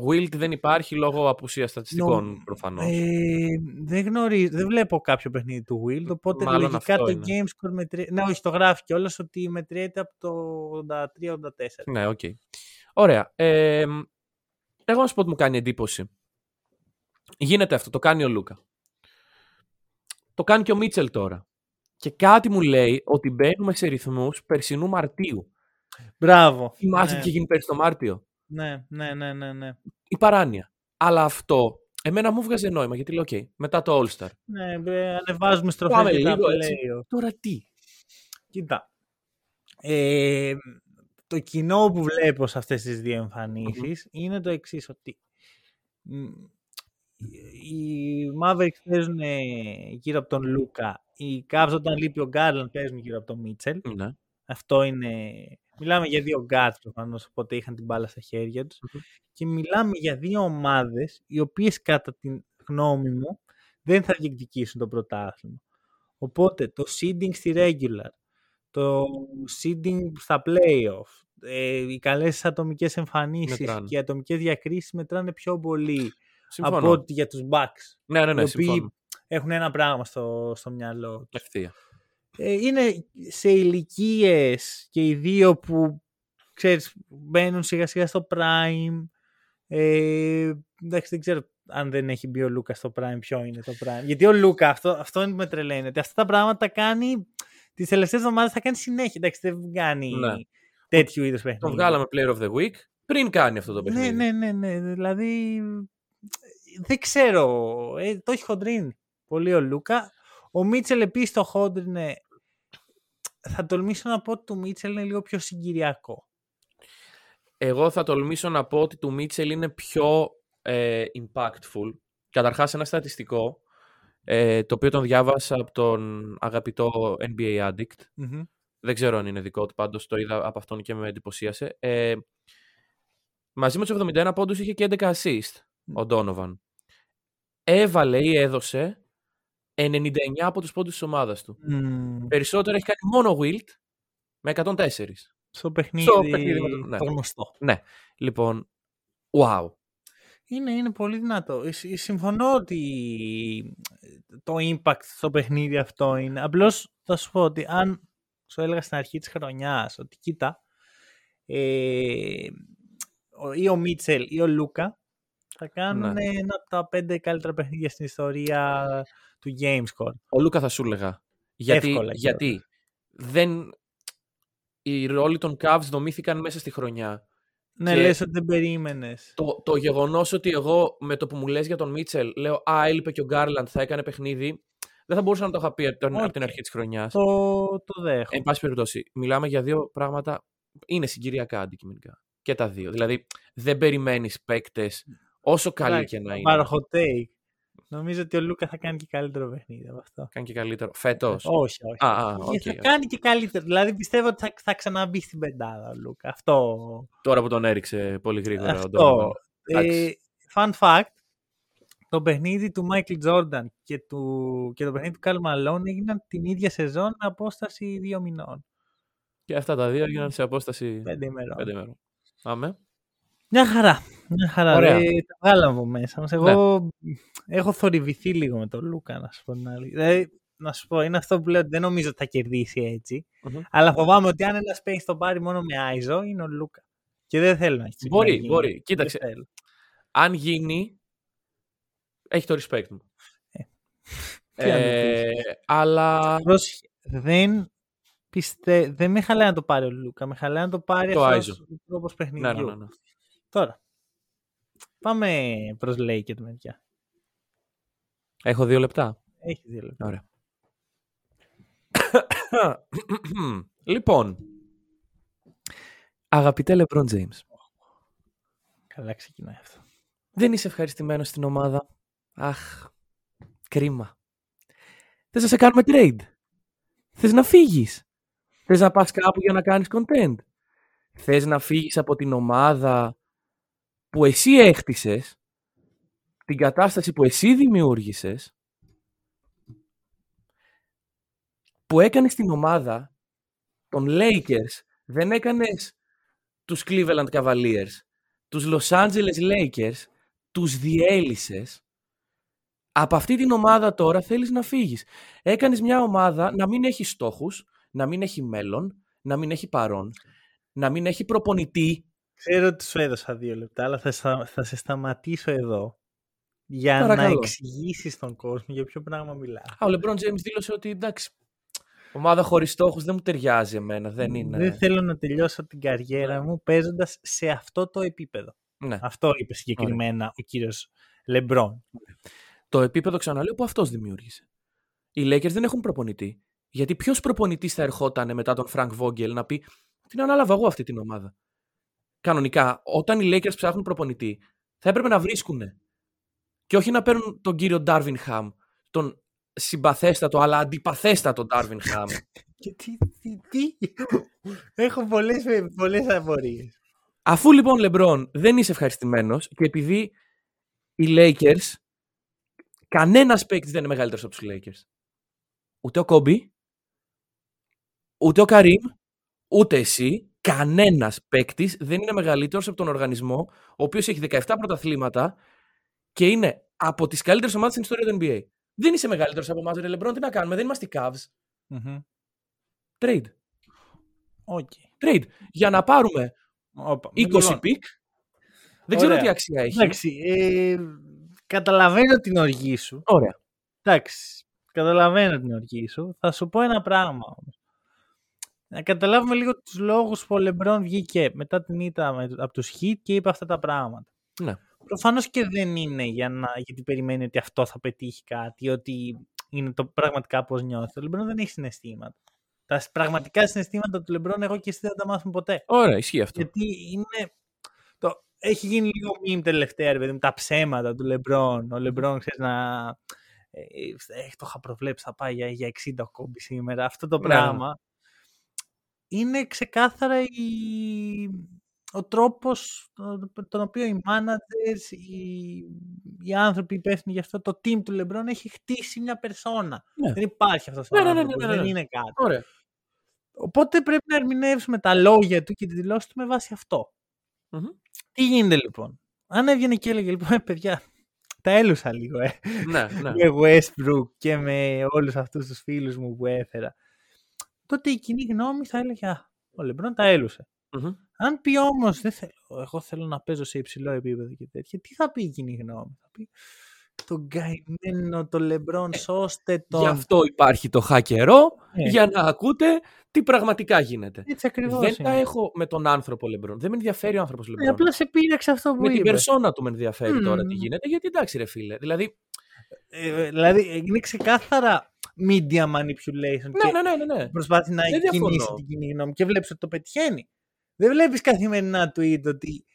Speaker 2: Wilt δεν υπάρχει λόγω απουσίας στατιστικών
Speaker 1: Νο-
Speaker 2: προφανώς.
Speaker 1: Ε, δεν γνωρίζω, δεν βλέπω κάποιο παιχνίδι του Wilt, οπότε
Speaker 2: Μάλλον
Speaker 1: λογικά
Speaker 2: αυτό
Speaker 1: το
Speaker 2: είναι.
Speaker 1: Game Score μετριέται. Ναι, όχι, το γράφει κιόλας ότι μετριέται από το 83-84.
Speaker 2: Ναι, οκ. Ωραία. Ε, εγώ να σου πω ότι μου κάνει εντύπωση. Γίνεται αυτό, το κάνει ο Λούκα. Το κάνει και ο Μίτσελ τώρα. Και κάτι μου λέει ότι μπαίνουμε σε ρυθμούς περσινού Μαρτίου.
Speaker 1: Μπράβο.
Speaker 2: Θυμάσαι
Speaker 1: ναι.
Speaker 2: τι είχε γίνει πέρσι το Μάρτιο;
Speaker 1: Ναι, ναι, ναι, ναι, ναι.
Speaker 2: Η παράνοια. Αλλά αυτό εμένα μου βγάζει νόημα γιατί λέω: OK, μετά το All Star.
Speaker 1: ναι μπρε, ανεβάζουμε στροφές
Speaker 2: Πάμε
Speaker 1: για τα
Speaker 2: λίγο έτσι.
Speaker 1: playoff.
Speaker 2: Τώρα τι;
Speaker 1: Κοίτα. Ε, το κοινό που βλέπω σε αυτές τις δύο εμφανίσεις είναι το εξής ότι μ, οι Mavericks παίζουν ε, γύρω από τον Λούκα. Οι Cavs όταν λείπει ο Garland παίζουν γύρω από τον Μίτσελ.
Speaker 2: Ναι.
Speaker 1: Αυτό είναι... Μιλάμε για δύο γκάτς προφανώς, οπότε είχαν την μπάλα στα χέρια τους. Και μιλάμε για δύο ομάδες, οι οποίες κατά την γνώμη μου δεν θα διεκδικήσουν το πρωτάθλημα. Οπότε το seeding στη regular, το seeding στα playoff, ε, οι καλές ατομικές εμφανίσεις
Speaker 2: Μετράνε.
Speaker 1: και οι ατομικές διακρίσεις μετράνε πιο πολύ
Speaker 2: Συμφωνώ.
Speaker 1: από ότι για τους Bucks.
Speaker 2: Ναι, ναι, ναι,
Speaker 1: οι οποίοι
Speaker 2: συμφωνώ.
Speaker 1: έχουν ένα πράγμα στο, στο μυαλό τους.
Speaker 2: Ευθεία.
Speaker 1: Ε, είναι σε ηλικίες και οι δύο που ξέρεις, μπαίνουν σιγά σιγά στο prime. Ε, εντάξει, δεν ξέρω αν δεν έχει μπει ο Λούκας στο prime, ποιο είναι το prime. Γιατί ο Λούκα, αυτό, αυτό είναι που με τρελαίνει. Ότι αυτά τα πράγματα τα κάνει τις τελευταίες εβδομάδες, θα κάνει συνέχεια. Εντάξει, δεν κάνει
Speaker 2: Ναι.
Speaker 1: τέτοιου είδους παιχνίδια.
Speaker 2: Τον βγάλαμε player of the week πριν κάνει αυτό το
Speaker 1: Ναι,
Speaker 2: παιχνίδι.
Speaker 1: ναι, ναι, ναι. Δηλαδή. Δεν ξέρω. Ε, το έχει χοντρίνει πολύ ο Λούκα. Ο Μίτσελ επίσης το χόντρινε. Θα τολμήσω να πω ότι του Μίτσελ είναι λίγο πιο συγκυριακό.
Speaker 2: Εγώ θα τολμήσω να πω ότι του Μίτσελ είναι πιο ε, impactful. Καταρχάς ένα στατιστικό, ε, το οποίο τον διάβασα από τον αγαπητό NBA Addict.
Speaker 1: Μμμ.
Speaker 2: Δεν ξέρω αν είναι δικό του, πάντως το είδα από αυτόν και με εντυπωσίασε. Ε, μαζί με τους 71 πόντους είχε και 11 assist ο Donovan. Έβαλε ή έδωσε 99 από τους πόντους της ομάδας του.
Speaker 1: Μμμ.
Speaker 2: Περισσότερο έχει κάνει μόνο Wilt με 104.
Speaker 1: Στο παιχνίδι,
Speaker 2: Στο παιχνίδι με το- ναι.
Speaker 1: το γνωστό.
Speaker 2: Ναι, λοιπόν, wow.
Speaker 1: Είναι, είναι πολύ δυνατό. Ε, συ- Συμφωνώ ότι το impact στο παιχνίδι αυτό είναι. Απλώς θα σου πω ότι αν σου έλεγα στην αρχή της χρονιάς ότι κοίτα ε, ο- ή ο Μίτσελ ή ο Λούκα θα κάνουν
Speaker 2: Ναι.
Speaker 1: ένα από τα πέντε καλύτερα παιχνίδια στην ιστορία του GameScore.
Speaker 2: Ο Λούκα θα σου έλεγα. Γιατί,
Speaker 1: Εύκολα,
Speaker 2: γιατί δεν... οι ρόλοι των Cavs δομήθηκαν μέσα στη χρονιά.
Speaker 1: Ναι,
Speaker 2: Και-
Speaker 1: λες ότι δεν περίμενες.
Speaker 2: Το, το γεγονός ότι εγώ με το που μου λες για τον Μίτσελ λέω «Α, έλειπε και ο Γκάρλαντ, θα έκανε παιχνίδι», δεν θα μπορούσα να το είχα πει από την, από την
Speaker 1: Οκ.
Speaker 2: αρχή της χρονιάς.
Speaker 1: Το, το δέχομαι.
Speaker 2: Εν πάση περιπτώσει, μιλάμε για δύο πράγματα, είναι συγκυριακά αντικειμενικά. Και τα δύο. Δηλαδή, δεν περιμένεις παίκτες όσο καλοί
Speaker 1: Εντάξει,
Speaker 2: και να
Speaker 1: θα
Speaker 2: είναι.
Speaker 1: Πάρω hot take. Νομίζω ότι ο Λούκα θα κάνει και καλύτερο παιχνίδι από αυτό.
Speaker 2: Κάνει και καλύτερο. Φέτος.
Speaker 1: Όχι, όχι.
Speaker 2: Α, α,
Speaker 1: Ε,
Speaker 2: οκ,
Speaker 1: θα
Speaker 2: οκ.
Speaker 1: κάνει και καλύτερο. Δηλαδή πιστεύω ότι θα, θα ξαναμπεί στην πεντάδα ο Λούκα. Αυτό.
Speaker 2: Τώρα που τον έριξε πολύ γρήγορα ο
Speaker 1: αυτό.
Speaker 2: Donovan.
Speaker 1: Ε,
Speaker 2: Εντάξει.
Speaker 1: fun fact. Το παιχνίδι του Michael Jordan και, του, και το παιχνίδι του Karl Malone έγιναν την ίδια σεζόν με απόσταση δύο μηνών.
Speaker 2: Και αυτά τα δύο έγιναν σε απόσταση
Speaker 1: Πέντε ημερών.
Speaker 2: πέντε μέρων. Πάμε.
Speaker 1: Μια χαρά. Μια χαρά.
Speaker 2: Ωραία.
Speaker 1: Ε, τα βγάλαμε από μέσα μας. Εγώ έχω θορυβηθεί λίγο με τον Λούκα, να σου πω την αλήθεια. Δηλαδή, να σου πω, είναι αυτό που λέω ότι δεν νομίζω ότι θα κερδίσει έτσι.
Speaker 2: Μμμ.
Speaker 1: Αλλά φοβάμαι ότι αν ένας παίχτης τον πάρει μόνο με Άιζο, είναι ο Λούκα. Και δεν θέλω να έχει
Speaker 2: Μπορεί,
Speaker 1: να γίνει.
Speaker 2: μπορεί.
Speaker 1: Δεν
Speaker 2: Κοίταξε.
Speaker 1: θέλω.
Speaker 2: Αν γίνει, έχει το respect μου.
Speaker 1: Τι να το
Speaker 2: Ε, αλλά
Speaker 1: Πρόσεχε, δεν, πιστε... δεν με χαλάει να το πάρει ο Λούκα. Με χαλάει να το πάρει
Speaker 2: Το
Speaker 1: αυτός
Speaker 2: Άιζο.
Speaker 1: ο τρόπος
Speaker 2: ναι,
Speaker 1: παιχνιδιού.
Speaker 2: ναι, ναι, ναι.
Speaker 1: Τώρα, πάμε προς Lakers μεριά.
Speaker 2: Έχω δύο λεπτά.
Speaker 1: Έχεις δύο λεπτά.
Speaker 2: Ωραία. λοιπόν, αγαπητέ LeBron James,
Speaker 1: Καλά ξεκινάει αυτό.
Speaker 2: δεν είσαι ευχαριστημένος στην ομάδα. Αχ, κρίμα. Θες να σε κάνουμε trade; Θες να φύγεις; Θες να πας κάπου για να κάνεις content; Θες να φύγεις από την ομάδα που εσύ έχτισες, την κατάσταση που εσύ δημιούργησες, που έκανες την ομάδα των Lakers, δεν έκανες τους Cleveland Cavaliers, τους Los Angeles Lakers, τους διέλυσες. Από αυτή την ομάδα τώρα θέλεις να φύγεις. Έκανες μια ομάδα να μην έχει στόχους, να μην έχει μέλλον, να μην έχει παρόν, να μην έχει προπονητή.
Speaker 1: Ξέρω ότι σου έδωσα δύο λεπτά, αλλά θα, στα- θα σε σταματήσω εδώ για
Speaker 2: Παρακαλώ.
Speaker 1: να εξηγήσεις τον κόσμο για ποιο πράγμα μιλάω.
Speaker 2: Α, ο LeBron James δήλωσε ότι εντάξει, ομάδα χωρίς στόχους δεν μου ταιριάζει εμένα, δεν είναι...
Speaker 1: Δεν θέλω να τελειώσω την καριέρα μου παίζοντας σε αυτό το επίπεδο.
Speaker 2: Ναι.
Speaker 1: Αυτό είπε συγκεκριμένα ο κύριος Λεμπρόν.
Speaker 2: Το επίπεδο ξαναλέω που αυτός δημιούργησε. Οι Lakers δεν έχουν προπονητή. Γιατί ποιος προπονητής θα ερχόταν μετά τον Frank Vogel να πει Την ανάλαβα εγώ αυτή την ομάδα. Κανονικά, όταν οι Lakers ψάχνουν προπονητή, θα έπρεπε να βρίσκουν. Και όχι να παίρνουν τον κύριο Darvin Ham, τον συμπαθέστατο αλλά αντιπαθέστατο Ντάρβιν Χάμ.
Speaker 1: Και τι, τι, τι; Έχω πολλές, πολλές απορίες.
Speaker 2: Αφού λοιπόν Λεμπρόν δεν είσαι ευχαριστημένος και επειδή οι Lakers, κανένας παίκτης δεν είναι μεγαλύτερος από τους Lakers. Ούτε ο Κόμπι, ούτε ο Καρύμ, ούτε εσύ. Κανένας παίκτη δεν είναι μεγαλύτερος από τον οργανισμό, ο οποίος έχει 17 πρωταθλήματα και είναι από τις καλύτερες ομάδες στην ιστορία του NBA. Δεν είσαι μεγαλύτερος από εμάς, Λεμπρόν, τι να κάνουμε, δεν είμαστε οι Cavs.
Speaker 1: Μμμ.
Speaker 2: Trade.
Speaker 1: Οκ.
Speaker 2: Trade. Για να πάρουμε
Speaker 1: Όπα,
Speaker 2: 20
Speaker 1: λοιπόν,
Speaker 2: pick. Δεν ξέρω
Speaker 1: Ωραία.
Speaker 2: τι αξία έχει.
Speaker 1: Εντάξει, ε, καταλαβαίνω την οργή σου.
Speaker 2: Ωραία.
Speaker 1: Εντάξει, καταλαβαίνω την οργή σου. Θα σου πω ένα πράγμα όμως. Να καταλάβουμε λίγο τους λόγους που ο Λεμπρόν βγήκε μετά την ήττα με- από τους Heat και είπε αυτά τα πράγματα.
Speaker 2: Ναι.
Speaker 1: Προφανώς και δεν είναι για να, γιατί περιμένει ότι αυτό θα πετύχει κάτι, ότι είναι το πραγματικά πώς νιώθει. Ο Λεμπρόν δεν έχει συναισθήματα. Τα σ- πραγματικά συναισθήματα του Λεμπρόν εγώ και εσύ δεν τα μάθουμε ποτέ.
Speaker 2: Ωραία, ισχύει αυτό.
Speaker 1: Γιατί είναι. Το... Έχει γίνει λίγο meme τελευταία, ρε παιδί μου, τα ψέματα του Λεμπρόν. Ο Λεμπρόν, ξέρεις να. Ε, ε, το είχα προβλέψει, θα πάει για, για 60 ο Kobe σήμερα. Αυτό το
Speaker 2: Ναι,
Speaker 1: πράγμα. Είναι ξεκάθαρα η... ο τρόπος τον- τον οποίο οι managers, οι, οι άνθρωποι υπεύθυνοι για αυτό το team του Λεμπρόν έχει χτίσει μια περσόνα.
Speaker 2: Ναι.
Speaker 1: Δεν υπάρχει αυτός ο
Speaker 2: Ναι, ναι, ναι,
Speaker 1: άνθρωπος,
Speaker 2: ναι, ναι,
Speaker 1: δεν
Speaker 2: ναι.
Speaker 1: είναι κάτι.
Speaker 2: Ωραία.
Speaker 1: Οπότε πρέπει να ερμηνεύσουμε τα λόγια του και τη δηλώση του με βάση αυτό.
Speaker 2: Μμμ.
Speaker 1: Τι γίνεται λοιπόν; Αν έβγαινε και έλεγε λοιπόν, «Ε, παιδιά, τα έλουσα λίγο, ε.
Speaker 2: ναι, ναι.
Speaker 1: Με Westbrook και με όλους αυτούς τους φίλους μου που έφερα. Τότε η κοινή γνώμη θα έλεγε, α, ο Λεμπρόν τα έλουσε.
Speaker 2: Μμμ.
Speaker 1: Αν πει όμως, δεν θέλω, εγώ θέλω να παίζω σε υψηλό επίπεδο και τέτοια, τι θα πει η κοινή γνώμη; Θα πει, τον καημένο, το Λεμπρόν, σώστε τον.
Speaker 2: Γι' αυτό υπάρχει το χακερό,
Speaker 1: Ε.
Speaker 2: για να ακούτε τι πραγματικά γίνεται.
Speaker 1: Έτσι ακριβώς
Speaker 2: Δεν τα
Speaker 1: είναι.
Speaker 2: έχω με τον άνθρωπο Λεμπρόν. Δεν με ενδιαφέρει ο άνθρωπος
Speaker 1: Ε,
Speaker 2: Λεμπρόν.
Speaker 1: απλά σε πείραξε αυτό που
Speaker 2: με την
Speaker 1: είπες.
Speaker 2: περσόνα του με ενδιαφέρει τώρα τι
Speaker 1: Μμμ.
Speaker 2: γίνεται. Γιατί εντάξει, ρε φίλε. Δηλαδή.
Speaker 1: Ε, δηλαδή είναι ξεκάθαρα media manipulation και
Speaker 2: Ναι, ναι, ναι, ναι. ναι.
Speaker 1: προσπάθει να
Speaker 2: Δεν διαφωνώ.
Speaker 1: κινήσει την κοινή γνώμη και βλέπεις ότι το πετυχαίνει. Δεν βλέπεις καθημερινά tweet ότι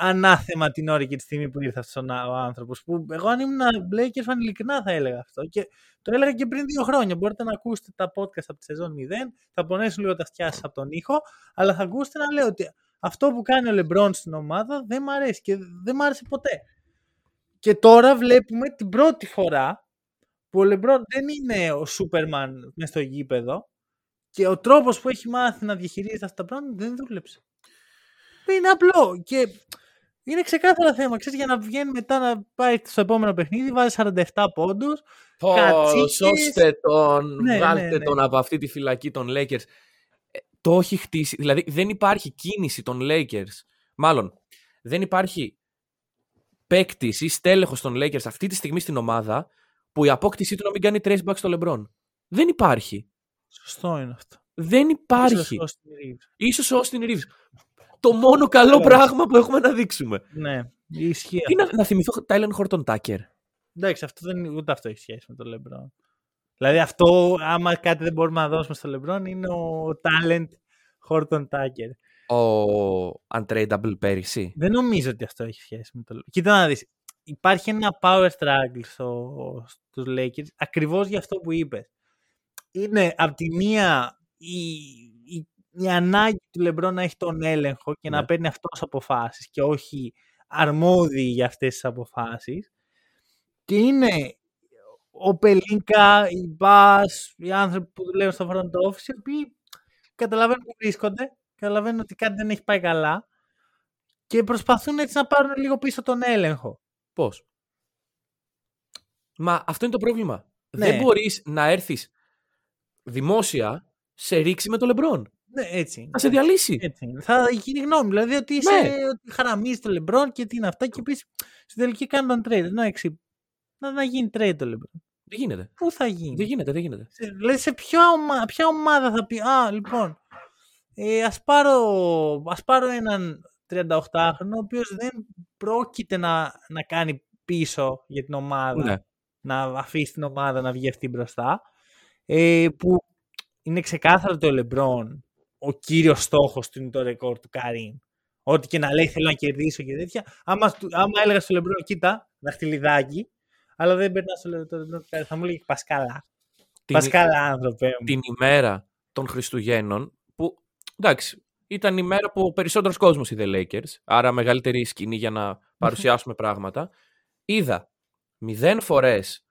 Speaker 1: ανάθεμα την ώρα και τη στιγμή που ήρθε αυτός ο ο άνθρωπος που εγώ αν ήμουν Blakers fan ειλικρινά θα έλεγα αυτό και το έλεγα και πριν δύο χρόνια μπορείτε να ακούσετε τα podcast από τη σεζόν 0 θα πονέσουν λίγο τα αυτιά σας από τον ήχο αλλά θα ακούσετε να λέω ότι αυτό που κάνει ο LeBron στην ομάδα δεν μ' αρέσει και δεν μ' άρεσε ποτέ και τώρα βλέπουμε την πρώτη φορά που ο Λεμπρόν δεν είναι ο Σούπερμαν μέσα στο γήπεδο και ο τρόπος που έχει μάθει να διαχειρίζεται αυτά τα πράγματα δεν δούλεψε. Είναι απλό και είναι ξεκάθαρα θέμα. Ξέρεις, για να βγαίνει μετά να πάει στο επόμενο παιχνίδι, βάζει 47 πόντους.
Speaker 2: Πω,
Speaker 1: Κατσίκες.
Speaker 2: σώστε τον,
Speaker 1: Ναι,
Speaker 2: βγάλτε
Speaker 1: ναι, ναι.
Speaker 2: τον από αυτή τη φυλακή των Lakers. Ε, το έχει χτίσει. Δηλαδή δεν υπάρχει κίνηση των Lakers. Μάλλον δεν υπάρχει παίκτης ή στέλεχος των Lakers αυτή τη στιγμή στην ομάδα που η απόκτησή του να μην κάνει trace back στο LeBron. Δεν υπάρχει.
Speaker 1: Σωστό είναι αυτό.
Speaker 2: Δεν υπάρχει.
Speaker 1: Σωστό στην Reeves.
Speaker 2: Ίσως ο Austin Reeves. Το μόνο καλό
Speaker 1: Ωραία.
Speaker 2: πράγμα που έχουμε να δείξουμε.
Speaker 1: Ναι, ισχύει.
Speaker 2: Τι να, να θυμηθώ Tylen Horton Tucker.
Speaker 1: Εντάξει, αυτό δεν, ούτε αυτό έχει σχέση με τον Λεμπρόν. Δηλαδή αυτό, άμα κάτι δεν μπορούμε να δώσουμε στο Λεμπρόν, είναι ο talent Horton Tucker.
Speaker 2: Ο Untradeable πέρυσι.
Speaker 1: Δεν νομίζω ότι αυτό έχει σχέση με το. Κοίτα να δεις. Υπάρχει ένα power struggle στο, στους Lakers ακριβώς για αυτό που είπες. Είναι από τη μία η, η, η ανάγκη του LeBron να έχει τον έλεγχο και να
Speaker 2: Ναι.
Speaker 1: παίρνει αυτός αποφάσεις και όχι αρμόδιοι για αυτές τις αποφάσεις. Και είναι ο Πελίνκα, οι Μπάς, οι άνθρωποι που δουλεύουν στο front office, οι οποίοι καταλαβαίνουν που βρίσκονται, καταλαβαίνουν ότι κάτι δεν έχει πάει καλά και προσπαθούν έτσι να πάρουν λίγο πίσω τον έλεγχο.
Speaker 2: Πώς; Μα αυτό είναι το πρόβλημα.
Speaker 1: Ναι.
Speaker 2: Δεν μπορείς να έρθεις δημόσια σε ρήξη με το Λεμπρόν.
Speaker 1: Ναι, έτσι είναι.
Speaker 2: Θα σε διαλύσει.
Speaker 1: Έτσι είναι. Θα γίνει γνώμη. Δηλαδή ότι είσαι
Speaker 2: Ναι.
Speaker 1: ότι χαραμίζεις το Λεμπρόν και τι είναι αυτά και επίση στην τελική κάνει τον trade. Να, εξι... να, να γίνει trade το Λεμπρόν.
Speaker 2: Δεν γίνεται.
Speaker 1: Πού θα γίνει;
Speaker 2: Δεν γίνεται, δεν γίνεται.
Speaker 1: Σε, δηλαδή σε ποια, ομα... ποια ομάδα θα πει Α, λοιπόν, ε, ας, πάρω, ας πάρω έναν 38χρονο ο οποίος δεν πρόκειται να, να κάνει πίσω για την ομάδα
Speaker 2: Ναι.
Speaker 1: να αφήσει την ομάδα να βγει αυτή μπροστά. Ε, που είναι ξεκάθαρο το Λεμπρόν ο κύριος στόχος του είναι το ρεκόρ του Καρύμ. Ό,τι και να λέει θέλω να κερδίσω και τέτοια. Άμα, του- άμα έλεγα στο Λεμπρόν, κοίτα, δαχτυλιδάκι, Αλλά δεν περνά στο LeBron. Θα μου λέει Πασκάλα.
Speaker 2: Την,
Speaker 1: Πασκάλα, άνθρωπε μου.
Speaker 2: την ημέρα των Χριστουγέννων που, εντάξει, ήταν η μέρα που ο περισσότερος κόσμος είδε Lakers, άρα μεγαλύτερη σκηνή για να παρουσιάσουμε πράγματα. Είδα μηδέν φορές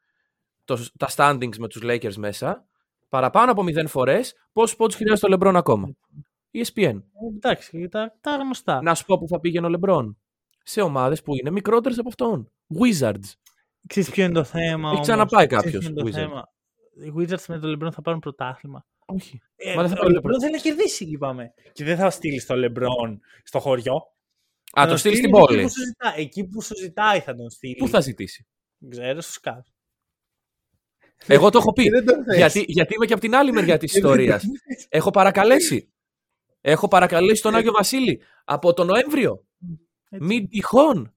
Speaker 2: το, τα standings με τους Lakers μέσα, παραπάνω από μηδέν φορές πόσους πόντους χρειάζεται ο LeBron ακόμα. ESPN.
Speaker 1: Ε, Εντάξει, τα, τα γνωστά.
Speaker 2: Να σου πω που θα πήγαινε ο LeBron. Σε ομάδες που είναι μικρότερες από αυτόν. Wizards.
Speaker 1: Ξέρεις ποιο είναι το θέμα.
Speaker 2: Έχει
Speaker 1: όμως;
Speaker 2: ξαναπάει
Speaker 1: Ξέρεις
Speaker 2: κάποιος,
Speaker 1: ποιο είναι το
Speaker 2: Wizards.
Speaker 1: θέμα; Οι Wizards με τον LeBron θα πάρουν πρωτάθλημα.
Speaker 2: Όχι.
Speaker 1: Ε,
Speaker 2: Μα δεν θα
Speaker 1: ο
Speaker 2: πάρει
Speaker 1: LeBron θέλει να κερδίσει, είπαμε. Και δεν θα στείλει τον LeBron στο χωριό.
Speaker 2: Α,
Speaker 1: Θα
Speaker 2: το στείλει στην
Speaker 1: εκεί
Speaker 2: πόλη.
Speaker 1: Που σου ζητά- εκεί που σου ζητάει θα τον στείλει.
Speaker 2: Πού θα ζητήσει;
Speaker 1: Δεν Ξέρω, στου κάτω.
Speaker 2: Εγώ το έχω πει.
Speaker 1: δεν τον θες.
Speaker 2: γιατί, γιατί είμαι και από την άλλη μεριά της
Speaker 1: Ε, δεν τον
Speaker 2: ιστορίας.
Speaker 1: θες.
Speaker 2: Έχω παρακαλέσει. Έχω παρακαλέσει τον Άγιο Βασίλη από τον Νοέμβριο.
Speaker 1: Έτσι.
Speaker 2: Μην τυχόν.